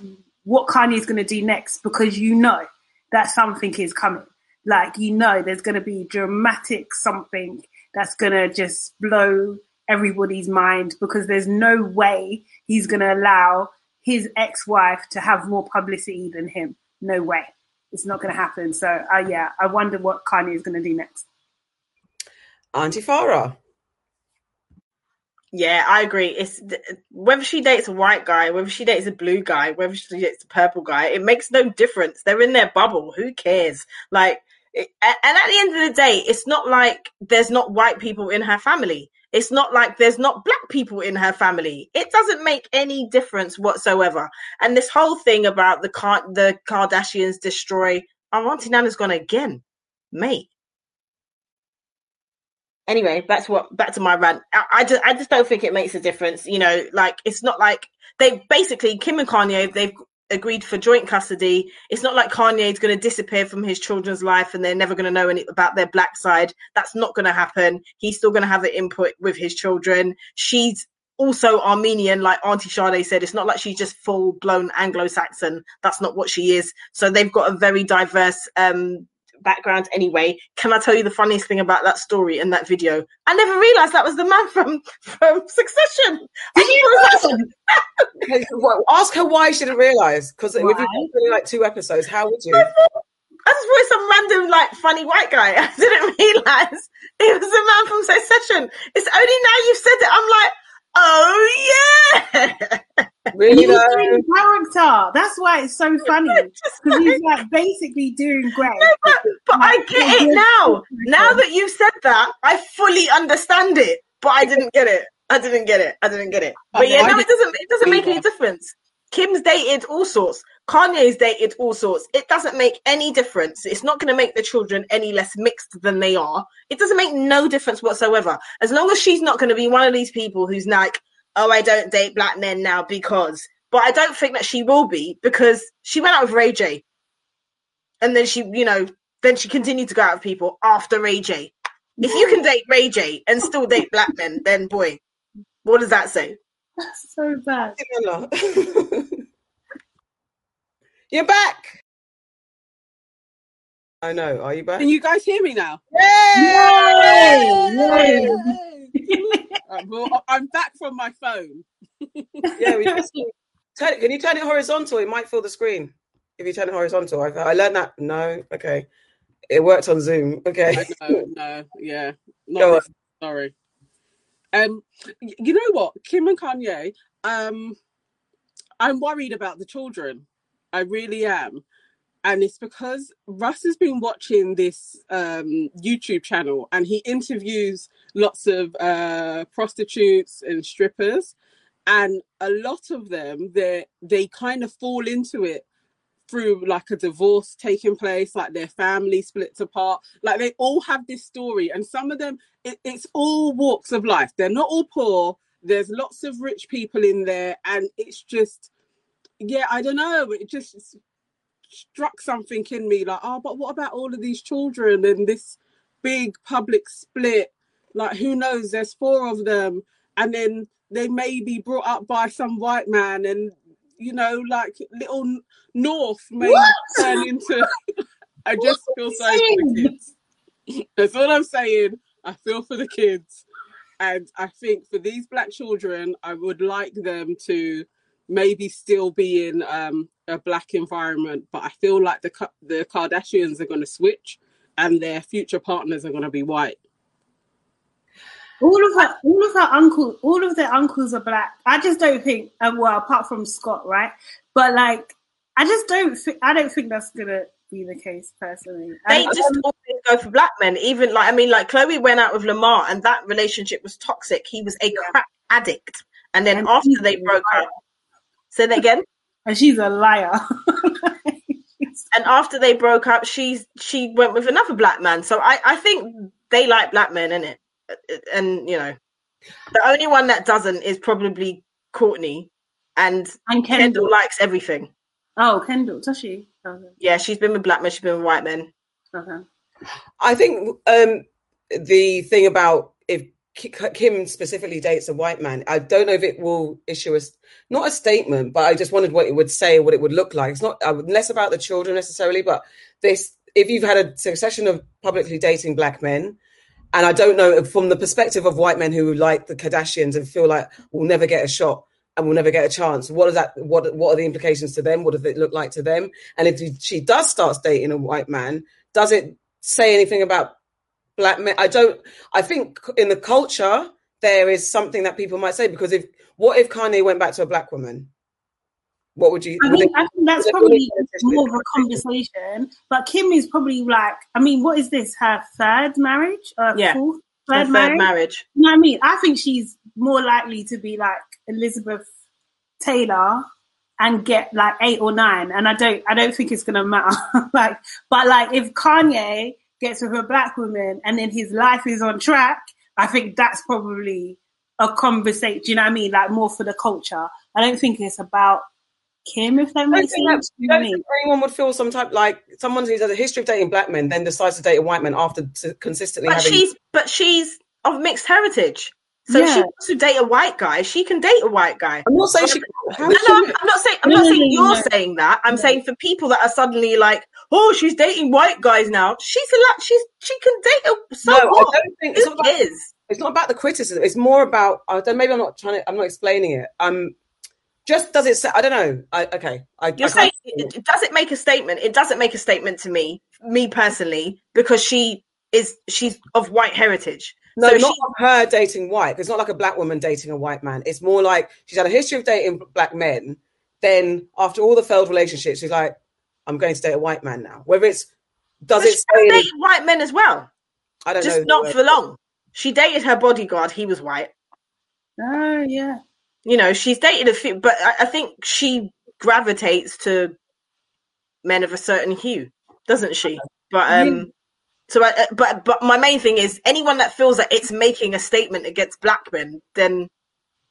what Kanye's gonna do next because you know that something is coming. Like you know there's gonna be dramatic something that's gonna just blow everybody's mind because there's no way he's gonna allow his ex-wife to have more publicity than him. No way. It's not going to happen. So, uh, yeah, I wonder what Kanye is going to do next. Auntie Farah. Yeah, I agree. It's whether she dates a white guy, whether she dates a blue guy, whether she dates a purple guy, it makes no difference. They're in their bubble. Who cares? Like, it, and at the end of the day, it's not like there's not white people in her family. It's not like there's not black people in her family. It doesn't make any difference whatsoever. And this whole thing about the Car- the Kardashians destroy our auntie Nana's gone again, mate. Anyway, that's what back to my rant. I, I just I just don't think it makes a difference. You know, like it's not like they basically Kim and Kanye they've agreed for joint custody. It's not like Kanye is going to disappear from his children's life and they're never going to know any about their black side. That's not going to happen. He's still going to have the input with his children. She's also Armenian, like Auntie Sade said. It's not like she's just full blown Anglo Saxon. That's not what she is. So they've got a very diverse um, background anyway. Can I tell you the funniest thing about that story and that video? I never realized that was the man from from Succession. Did you know well, ask her why she didn't realize because if you've only like two episodes, how would you? I just thought some random like funny white guy. I didn't realize it was a man from Succession. It's only now you've said it. I'm like, oh yeah. Really? He's doing character. That's why it's so funny because he's like basically doing great. No, but, but I get it now. Now that you've said that, I fully understand it. But I didn't get it. I didn't get it. I didn't get it. But yeah, no, it doesn't. It doesn't make any difference. Kim's dated all sorts. Kanye's dated all sorts. It doesn't make any difference. It's not going to make the children any less mixed than they are. It doesn't make no difference whatsoever. As long as she's not going to be one of these people who's like, oh, I don't date black men now because. But I don't think that she will be because she went out with Ray J. And then she, you know, then she continued to go out with people after Ray J. If you can date Ray J and still date black men, then boy, what does that say? That's so bad. You're back. I know. Are you back? Can you guys hear me now? Yay! Yay! Uh, well, I'm back from my phone. yeah, we just, turn, can you turn it horizontal? It might fill the screen if you turn it horizontal. I, I learned that. No, okay. It worked on Zoom. Okay. No, no, yeah. Not this, sorry. Um, you know what, Kim and Kanye. Um, I'm worried about the children. I really am, and it's because Russ has been watching this um YouTube channel, and he interviews lots of uh prostitutes and strippers, and a lot of them they they kind of fall into it through like a divorce taking place like their family splits apart. Like they all have this story and some of them it, it's all walks of life. They're not all poor. There's lots of rich people in there and it's just yeah i don't know it just struck something in me like oh but what about all of these children and this big public split? Like who knows? There's four of them. And then they may be brought up by some white man and you know like little north may What? turn into i just feel sorry for the kids. That's all i'm saying. I feel for the kids. And i think for these black children i would like them to maybe still be in um, a black environment but i feel like the the kardashians are going to switch and their future partners are going to be white All of her, all of her uncles, all of their uncles are black. I just don't think, um, well, apart from Scott, right? But like, I just don't think, I don't think that's gonna be the case personally. They And- just always go for black men. Even like I mean, like Khloé went out with Lamar, and that relationship was toxic. He was a crack addict, and then And after they broke up, say that again. and she's a liar. And after they broke up, she's she went with another black man. So I I think they like black men, in it. And you know, the only one that doesn't is probably Kourtney, and and Kendall Kendall. likes everything. Oh, Kendall, does she? Okay. Yeah, she's been with black men. She's been with white men. okay. I think um, the thing about if Ki- Kim specifically dates a white man, I don't know if it will issue us not a statement, but I just wondered what it would say, what it would look like. It's not less about the children necessarily, but this if you've had a succession of publicly dating black men, and I don't know from the perspective of white men who like the Kardashians and feel like we'll never get a shot and we'll never get a chance. What is that? What what are the implications to them? What does it look like to them? And if she does start dating a white man, does it say anything about black men? I don't. I think in the culture there is something that people might say because if what if Kanye went back to a black woman? What would you? I mean, think, it- I think that's probably more of a conversation. But Kim is probably like, I mean, what is this? Her third marriage? Uh, Yeah. fourth, Her third third marriage? marriage. You know what I mean? I think she's more likely to be like Elizabeth Taylor and get like eight or nine. And I don't, I don't think it's gonna matter. like, but like if Kanye gets with a black woman and then his life is on track, I think that's probably a conversation. Do you know what I mean? Like more for the culture. I don't think it's about Kim, if that I don't makes think, sense. don't think anyone would feel some type like someone who has a history of dating black men then decides to date a white man after t- consistently But having. she's but she's of mixed heritage. So if she wants to date a white guy, she can date a white guy. I'm not saying she. No, no, I'm, I'm not saying I'm No, not saying no, you're no. saying that. I'm saying for people that are suddenly like, oh, she's dating white guys now. She's a lot. She's she can date a so No, I don't think it's not, about, is? it's not about the criticism. It's more about. I don't, maybe I'm not trying to. I'm not explaining it. Um, just does it? Say, I don't know. I okay. I, You're I saying it, it doesn't make a statement. It doesn't make a statement to me, me personally, because she is she's of white heritage. No, so not she, of her dating white. It's not like a black woman dating a white man. It's more like she's had a history of dating black men. Then after all the failed relationships, she's like, I'm going to date a white man now. Whether it's does but it she say? can date white men as well, I don't just know. Just not for long. She dated her bodyguard. He was white. Oh yeah. you know she's dated a few but I, I think she gravitates to men of a certain hue doesn't she but um so I, uh, but but my main thing is anyone that feels that it's making a statement against black men then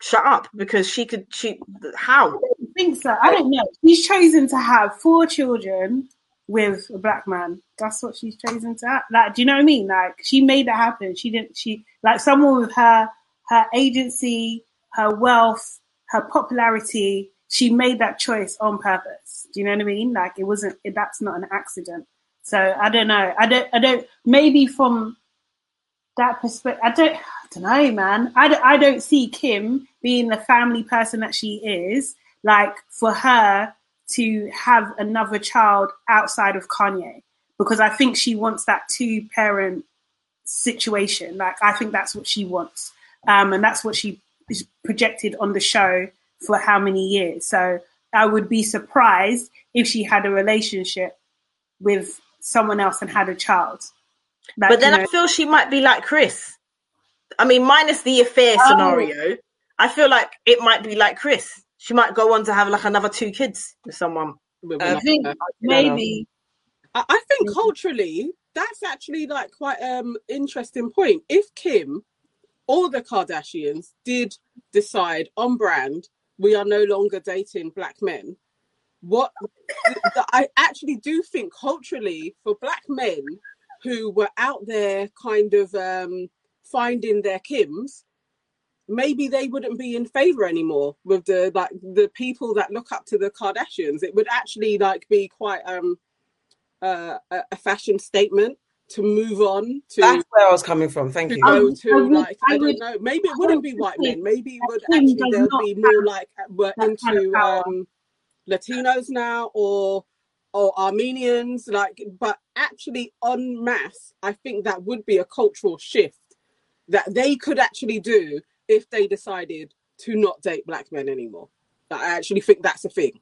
shut up because she could she how I think so. I don't know. She's chosen to have four children with a black man. That's what she's chosen to have. Like, do you know what I mean? Like, she made that happen. She didn't. She like someone with her her agency, her wealth, her popularity. She made that choice on purpose. Do you know what I mean? Like, it wasn't. It, that's not an accident. So I don't know. I don't. I don't. Maybe from that perspective, I don't. I don't know, man. I don't, I don't see Kim being the family person that she is. Like for her to have another child outside of Kanye, because I think she wants that two parent situation. Like I think that's what she wants, um, and that's what she is projected on the show for how many years. So I would be surprised if she had a relationship with someone else and had a child. Like, but then you i feel she might be like chris i mean minus the affair Oh. scenario i feel like it might be like chris she might go on to have like another two kids with someone With I think person. maybe I, I think culturally, that's actually like quite um interesting point. If Kim or the Kardashians did decide on brand, we are no longer dating black men. What I actually do think culturally for black men who were out there kind of um finding their Kims, maybe they wouldn't be in favor anymore with the like the people that look up to the Kardashians. It would actually like be quite um uh, a, a fashion statement to move on to That's where I was coming from. Thank to you. go Um, to I would- like I, I don't would- know maybe it wouldn't would be white men maybe it would actually there'll be more like we're that kind of into um Latinos now or or Armenians like but actually en masse I think that would be a cultural shift that they could actually do if they decided to not date black men anymore I actually think that's a thing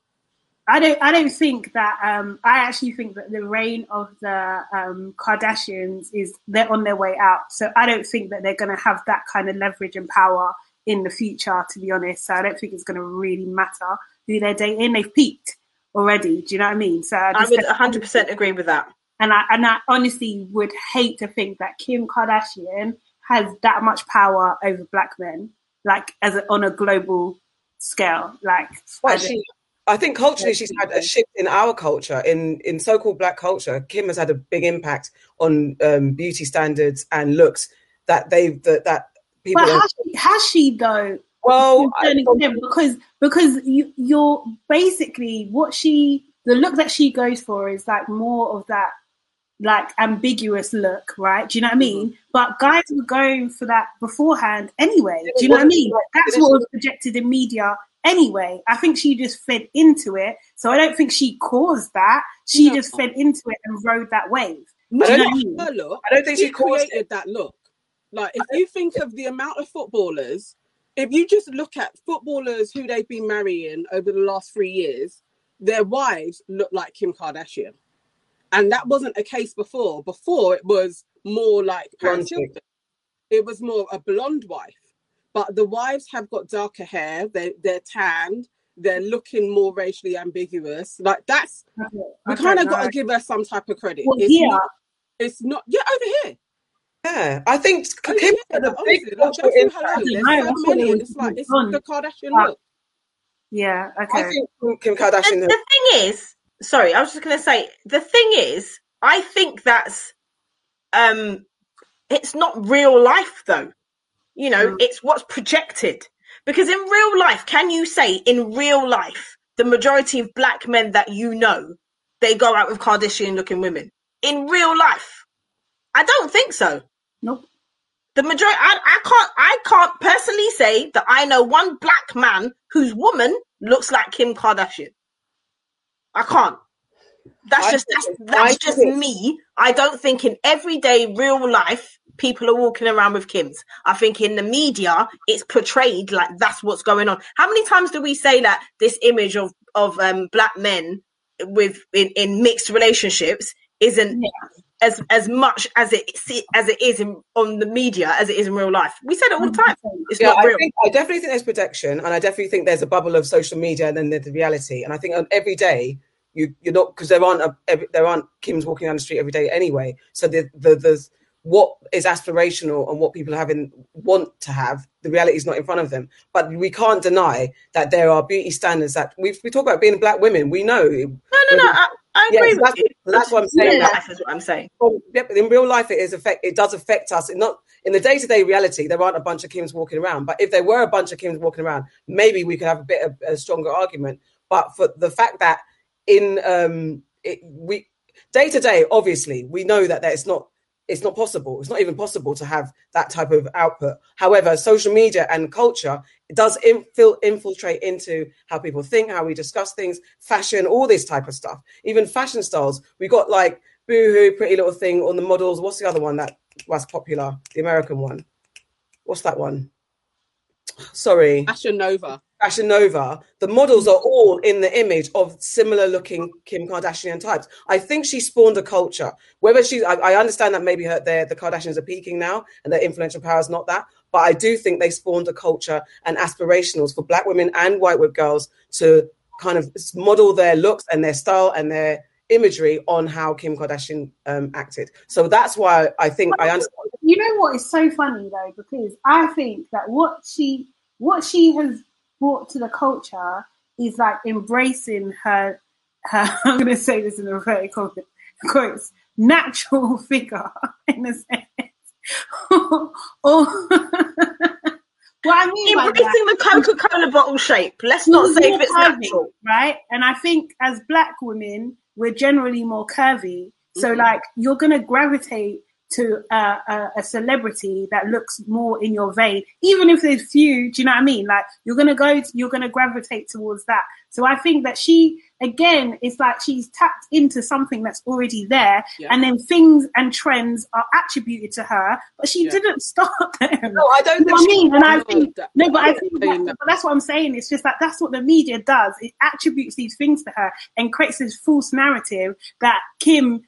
I don't. I don't think that. Um, I actually think that the reign of the um, Kardashians is they're on their way out. So I don't think that they're going to have that kind of leverage and power in the future. To be honest, so I don't think it's going to really matter who they're dating. They've peaked already. Do you know what I mean? So I, i would 100% agree with that And I and I honestly would hate to think that Kim Kardashian has that much power over black men, like as a, on a global scale. Like Well, I she, I think culturally she's had a shift in our culture, in in so-called black culture. Kim has had a big impact on um, beauty standards and looks that they that that people. But has she, has she though? well, I- because because you, you're basically what she the look that she goes for is like more of that like ambiguous look, right? Do you know what I mean? Mm-hmm. But guys were going for that beforehand anyway. Do you know what I mean? That's what was projected in media anyway. I think she just fed into it. So I don't think she caused that. She No. just fed into it and rode that wave. No, Do you know not what I mean? her look. I don't think she She caused created that look. Like, if you think of the amount of footballers, if you just look at footballers who they've been marrying over the last three years, their wives look like Kim Kardashian. And that wasn't a case before. Before, it was more like Paris Blonde It was more a blonde wife. But the wives have got darker hair, they, they're tanned, they're looking more racially ambiguous. Like, that's, I we don't kind of got to give her some type of credit. Well, it's, here, not, it's not, yeah, over here. Yeah, I think Oh, Kim yeah, had a big like, cultural go through impact. her own. There's so many, it and was it's like it's the Kardashian But- look. Yeah. Okay. I think Kim Kardashian. The, the thing is, sorry, I was just going to say the thing is, I think that's um, it's not real life though. You know, Mm. it's what's projected. Because in real life, can you say in real life the majority of black men that you know they go out with Kardashian looking women in real life? I don't think so. Nope. The majority, I, I can't, I can't personally say that I know one black man whose woman looks like Kim Kardashian. I can't. That's I just that's, that's just think- me. I don't think in everyday real life people are walking around with Kims. I think in the media it's portrayed like that's what's going on. How many times do we say that this image of of um, black men with in, in mixed relationships isn't as as much as it as it is in on the media as it is in real life? We said it all the mm-hmm. time. It's yeah, not I, real. think, I definitely think there's protection, and I definitely think there's a bubble of social media, and then there's the reality. And I think um, every day you you're not because there aren't a, every, there aren't Kims walking down the street every day anyway. So the the there's what is aspirational and what people having want to have. The reality is not in front of them, but we can't deny that there are beauty standards that we we talk about being black women. We know. No, no, no. I, I Yeah, agree so with that's, you. that's what I'm saying. Real that- life is what I'm saying. well, in real life, it is affect. It does affect us. It not in the day to day reality. There aren't a bunch of Kims walking around. But if there were a bunch of Kims walking around, maybe we could have a bit of a stronger argument. But for the fact that in um, it, we day to day, obviously, we know that that it's not. It's not possible. It's not even possible to have that type of output. However, social media and culture it does infil- infiltrate into how people think, how we discuss things, fashion, all this type of stuff. Even fashion styles. We got like Boohoo, Pretty Little Thing on the models. What's the other one that was popular? The American one. What's that one? Sorry, Fashion Nova. Fashion Nova. The models are all in the image of similar looking Kim Kardashian types. I think she spawned a culture. Whether she's, I, I understand that maybe her, the Kardashians are peaking now and their influential power is not that. But I do think they spawned a culture and aspirationals for black women and white girls to kind of model their looks and their style and their imagery on how Kim Kardashian um, acted. So that's why I think I understand. You know what is so funny though, because I think that what she what she has brought to the culture is like embracing her her I'm gonna say this in a very quote- quotes natural figure in a sense. or what I mean Embracing the Coca Cola bottle shape. Let's not say if it's curvy, natural. right? And I think as black women, we're generally more curvy. So, Mm-hmm. like, you're to gravitate to a, a, a celebrity that looks more in your vein, even if there's few. Do you know what I mean? Like, you're to go, you're going to gravitate towards that. So, I think that she, again, it's like she's tapped into something that's already there, Yeah. and then things and trends are attributed to her, but she Yeah. didn't start them. No, I don't You know what I mean? And I No, think that- no, but I think that, that's what I'm saying. It's just that that's what the media does. It attributes these things to her and creates this false narrative that Kim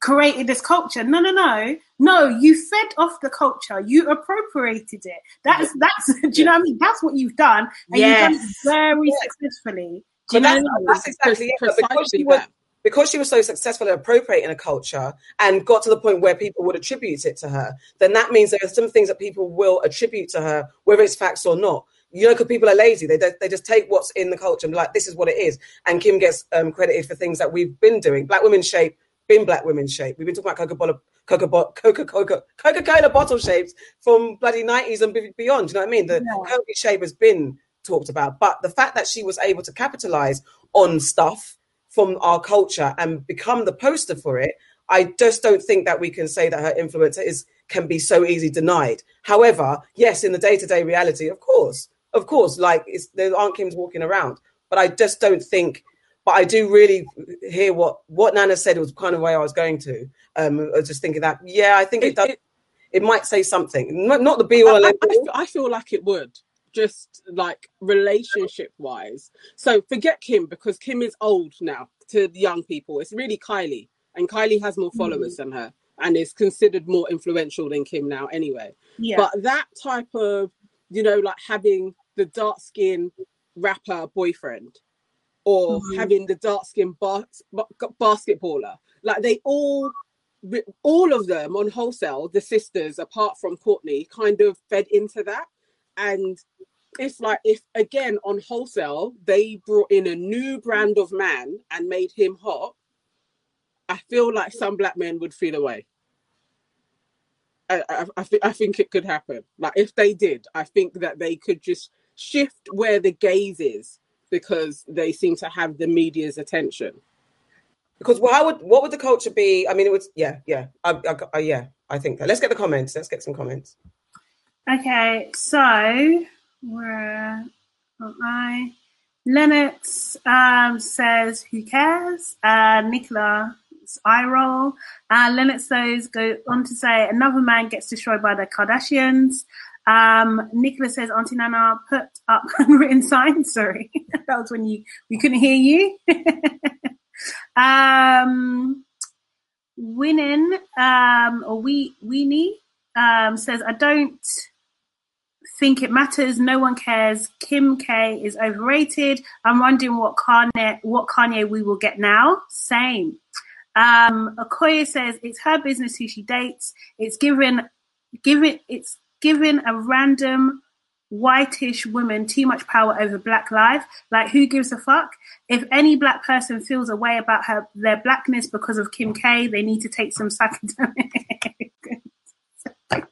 created this culture. No, no, no, no. You fed off the culture. You appropriated it. That's that's. Do you know what I mean? That's what you've done, and you've done it very Yes. successfully. You know that's, what I mean? that's exactly it. Because she was because she was so successful at appropriating a culture and got to the point where people would attribute it to her, then that means there are some things that people will attribute to her, whether it's facts or not. You know, because people are lazy. They, they just take what's in the culture and be like, this is what it is. And Kim gets um, credited for things that we've been doing. Black women shape, been black women shape. We've been talking about Coca-Cola, Coca-Cola, Coca-Cola, Coca-Cola bottle shapes from bloody 90s and beyond. Do you know what I mean? The Yeah. Shape has been talked about. But the fact that she was able to capitalize on stuff from our culture and become the poster for it, I just don't think that we can say that her influence is can be so easily denied. However, yes, in the day to day reality, of course, of course, like it's, there aren't Kims walking around, but I just don't think. But I do really hear what what Nana said was kind of where I was going to. Um, I was just thinking that yeah, I think it, It- does. it- It, might say something, not, not the be all I, I. I feel like it would just like relationship wise. So forget Kim because Kim is old now to the young people. It's really Kylie, and Kylie has more followers than her and is considered more influential than Kim now anyway. Yeah. But that type of, you know, like having the dark skin rapper boyfriend or Mhm. having the dark skin bas- ba- basketballer, like they all all of them on wholesale, the sisters, apart from Kourtney, kind of fed into that. And it's like if again on wholesale they brought in a new brand of man and made him hot, I feel like some black men would feel away. I, I, I, th- I think it could happen. Like if they did, I think that they could just shift where the gaze is because they seem to have the media's attention. Because how would what would the culture be? I mean, it would yeah yeah I, I, I, yeah I think that. Let's get the comments. Let's get some comments. Okay, so where am I? Lennox um, says, "Who cares?" Uh, Nicola eye roll. Uh, Lennox those go on to say, "Another man gets destroyed by the Kardashians." Um, Nicola says, Auntie Nana put up unwritten signs. Sorry, that was when you we couldn't hear you. um, winning um, or we Weenie um, says, I don't think it matters. No one cares. Kim K is overrated. I'm wondering what Kanye what Kanye we will get now. Same. Um, Okoye says it's her business who she dates. It's given, given it's given a random whitish woman too much power over black life. Like who gives a fuck? If any black person feels a way about her their blackness because of Kim K, they need to take some psychedelic.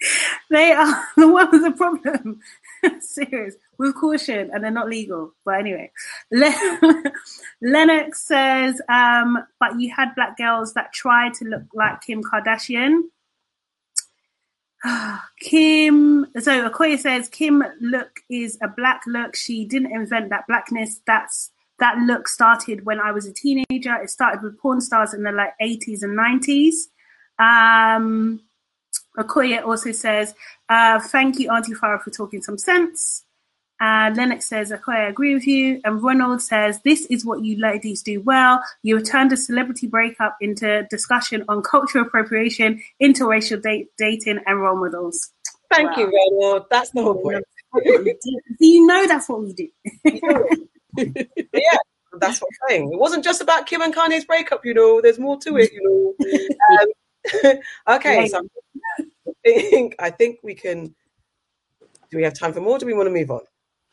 they are the one with the problem. Serious. With caution, and they're not legal. But anyway, Lennox says, um, but you had black girls that tried to look like Kim Kardashian. Kim, so Okoye says Kim look is a black look. She didn't invent that blackness. That's that look started when I was a teenager. It started with porn stars in the like 80s and 90s. Um, Okoye also says, uh, thank you, Auntie Farah, for talking some sense. Uh, Lennox says, okay, I agree with you. And Ronald says, this is what you ladies do well. You have turned a celebrity breakup into discussion on cultural appropriation, interracial date, dating, and role models. Thank wow. you, Ronald. That's the whole point. do you know that's what we do? yeah, that's what I'm saying. It wasn't just about Kim and Kanye's breakup, you know. There's more to it, you know. Um, okay, so I think, I think we can. Do we have time for more? do we want to move on?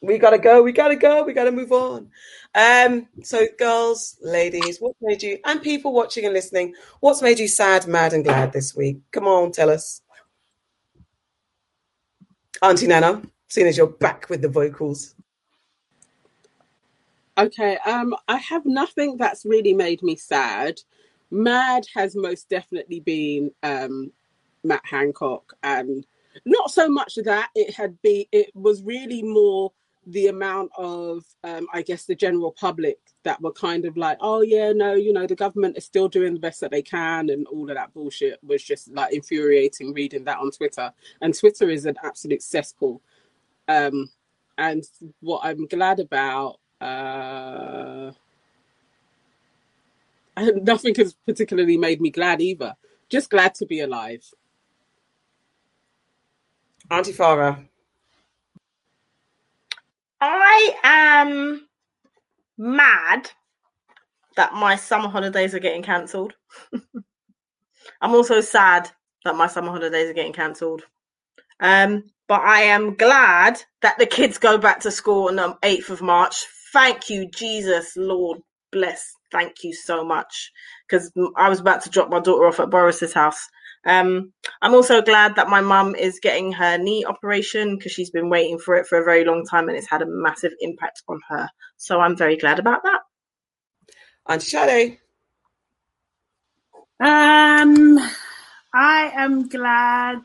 we gotta go, we gotta go, we gotta move on. Um, so girls, ladies, what made you and people watching and listening, what's made you sad, mad, and glad this week? Come on, tell us. Auntie Nana, seeing as you're back with the vocals. Okay, um, I have nothing that's really made me sad. Mad has most definitely been um Matt Hancock and not so much that it had been it was really more the amount of um, i guess the general public that were kind of like oh yeah no you know the government is still doing the best that they can and all of that bullshit was just like infuriating reading that on twitter. And twitter is an absolute cesspool. Um, and what i'm glad about uh, nothing has particularly made me glad either. Just glad to be alive auntie farah I am mad that my summer holidays are getting cancelled. I'm also sad that my summer holidays are getting cancelled. Um, but I am glad that the kids go back to school on the 8th of March. Thank you, Jesus, Lord bless. Thank you so much. Because I was about to drop my daughter off at Boris's house um, I'm also glad that my mum is getting her knee operation because she's been waiting for it for a very long time and it's had a massive impact on her. So I'm very glad about that. And Sade. Um, I am glad.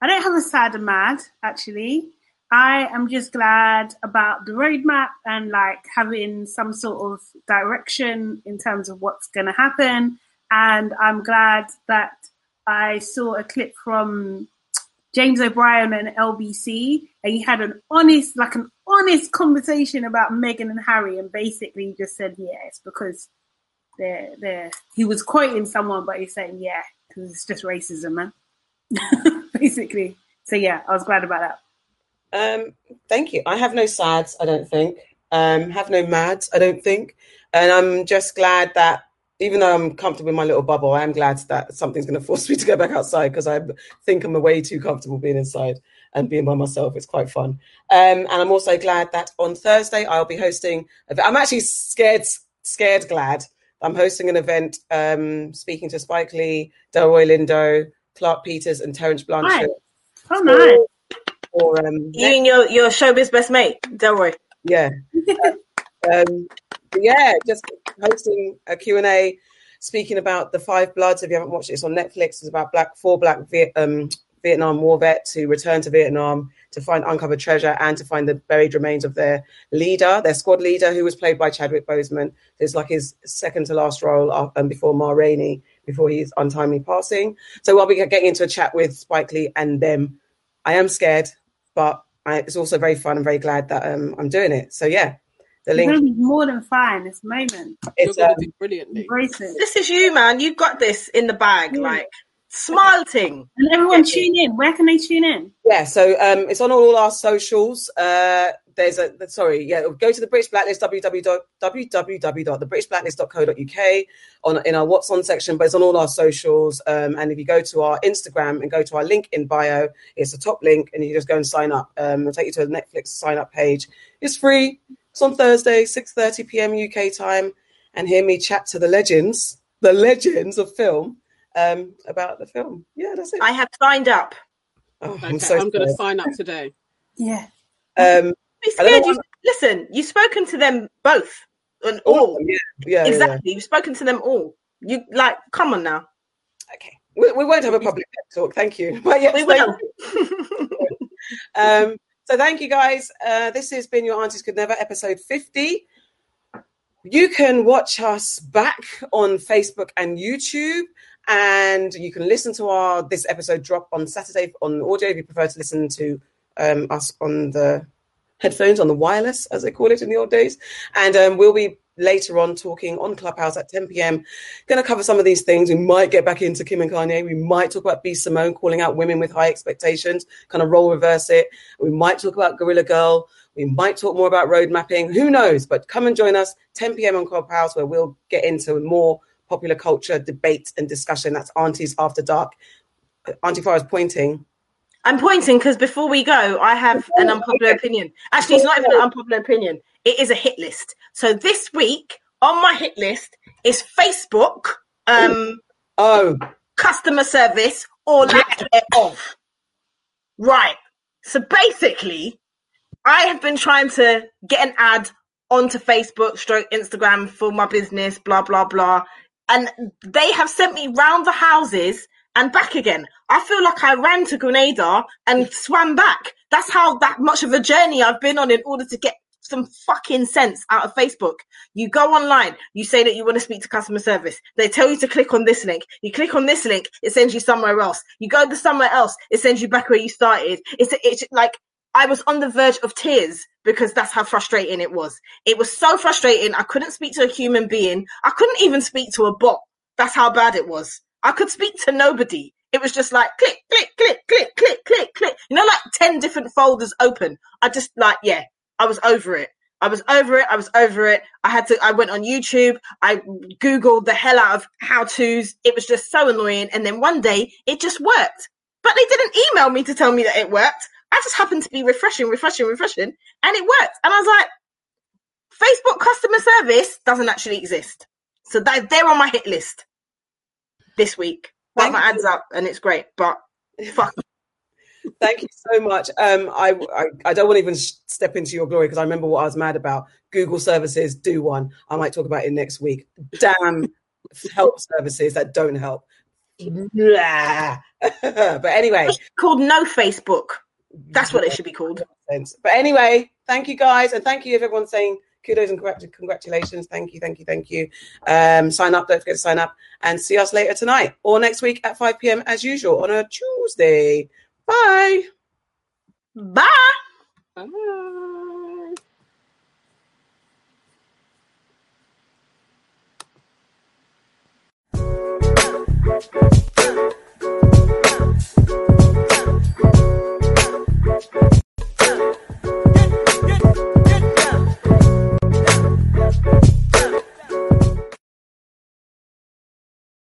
I don't have a sad and mad actually. I am just glad about the roadmap and like having some sort of direction in terms of what's going to happen. And I'm glad that I saw a clip from James O'Brien and LBC, and he had an honest, like an honest conversation about Meghan and Harry, and basically just said, "Yeah, it's because they're they're." He was quoting someone, but he's saying, "Yeah, because it's just racism, man." basically, so yeah, I was glad about that. Um, thank you. I have no sads, I don't think. Um, have no mads, I don't think, and I'm just glad that even though I'm comfortable in my little bubble, I am glad that something's going to force me to go back outside because I think I'm way too comfortable being inside. and being by myself. It's quite fun. Um, and I'm also glad that on Thursday I'll be hosting. I'm actually scared, scared glad. I'm hosting an event, um, speaking to Spike Lee, Delroy Lindo, Clarke Peters, and Terence Blanchard. Nice. Oh, nice. For, um, You and your, your showbiz best mate, Delroy. yeah, um, yeah, just hosting a Q and A, speaking about the Five Bloods. If you haven't watched it, it's on Netflix. It's about black four black Viet, um, Vietnam war vets who return to Vietnam to find uncovered treasure and to find the buried remains of their leader, their squad leader, who was played by Chadwick Boseman. It's like his second to last role uh, um, before Ma Rainey, before his untimely passing. So I'll be getting into a chat with Spike Lee and them. I am scared, but I, it's also very fun. I'm very glad that um, I'm doing it. So yeah, the You're link. going to be more than fine this moment. It's You're um, gonna do brilliantly. Embrace it. This is you, man. You've got this in the bag. Yeah. Like, smile ting. And everyone tune in. Where can they tune in? Yeah, so um, it's on all our socials. Uh, there's a sorry, yeah, go to the British Blacklist www.thebritishblacklist.co.uk on in our What's On section, but it's on all our socials. Um, and if you go to our Instagram and go to our link in bio, it's the top link, and you just go and sign up. Um, it'll take you to a Netflix sign up page. It's free. It's on Thursday, 6:30 p.m. UK time, and hear me chat to the legends, the legends of film, um, about the film. Yeah, that's it. I have signed up. Oh, Okay, I'm I'm, going to sign up today. Yeah. Um, Be scared. know You, listen, you've spoken to them both and all of all. yeah, yeah, yeah, yeah. exactly. You've spoken to them all. You like, come on now. Okay. We, we won't have a public pep talk, thank you. But yes, We will. Um, so thank you guys. Uh, this has been Your Aunties Could Never, episode 50. You can watch us back on Facebook and YouTube, and you can listen to our this episode drop on Saturday on audio if you prefer to listen to um, us on the headphones on the wireless, as they call it in the old days. And um, we'll be later on talking on Clubhouse at 10 p.m. Going to cover some of these things. We might get back into Kim and Kanye. We might talk about B Simone calling out women with high expectations, kind of role reverse it. We might talk about Gorilla Girl. We might talk more about road mapping. Who knows? But come and join us 10 p.m. on Clubhouse, where we'll get into more popular culture debate and discussion. That's Aunties After Dark. Auntie Farah's pointing. I'm pointing because before we go, I have an unpopular opinion. Actually, it's not even an unpopular opinion. It is a hit list. So this week on my hit list is Facebook um, Oh, customer service or lack thereof. Right. So basically, I have been trying to get an ad onto Facebook, stroke Instagram for my business, blah blah blah, and they have sent me round the houses and back again. I feel like I ran to Grenada and swam back. That's how that much of a journey I've been on in order to get some fucking sense out of Facebook. You go online, you say that you want to speak to customer service. They tell you to click on this link. You click on this link, it sends you somewhere else. You go to somewhere else, it sends you back where you started. It's it's like I was on the verge of tears because that's how frustrating it was. It was so frustrating. I couldn't speak to a human being. I couldn't even speak to a bot. That's how bad it was. I could speak to nobody. It was just like click, click, click, click, click, click, click. You know, like 10 different folders open. I just like, yeah, I was over it. I was over it. I was over it. I had to, I went on YouTube. I Googled the hell out of how to's. It was just so annoying. And then one day it just worked. But they didn't email me to tell me that it worked. I just happened to be refreshing, refreshing, refreshing, and it worked. And I was like, Facebook customer service doesn't actually exist. So they're on my hit list this week. But Thank my you. ads up and it's great. But fuck. Thank you so much. Um, I, I I don't want to even step into your glory because I remember what I was mad about. Google services do one. I might talk about it next week. Damn help services that don't help. But anyway, It's called No Facebook. That's what it should be called. But anyway, thank you guys, and thank you if everyone's saying kudos and congratulations. Thank you, thank you, thank you. Um, sign up, don't forget to sign up, and see us later tonight or next week at 5 p.m. as usual on a Tuesday. Bye. Bye. Bye.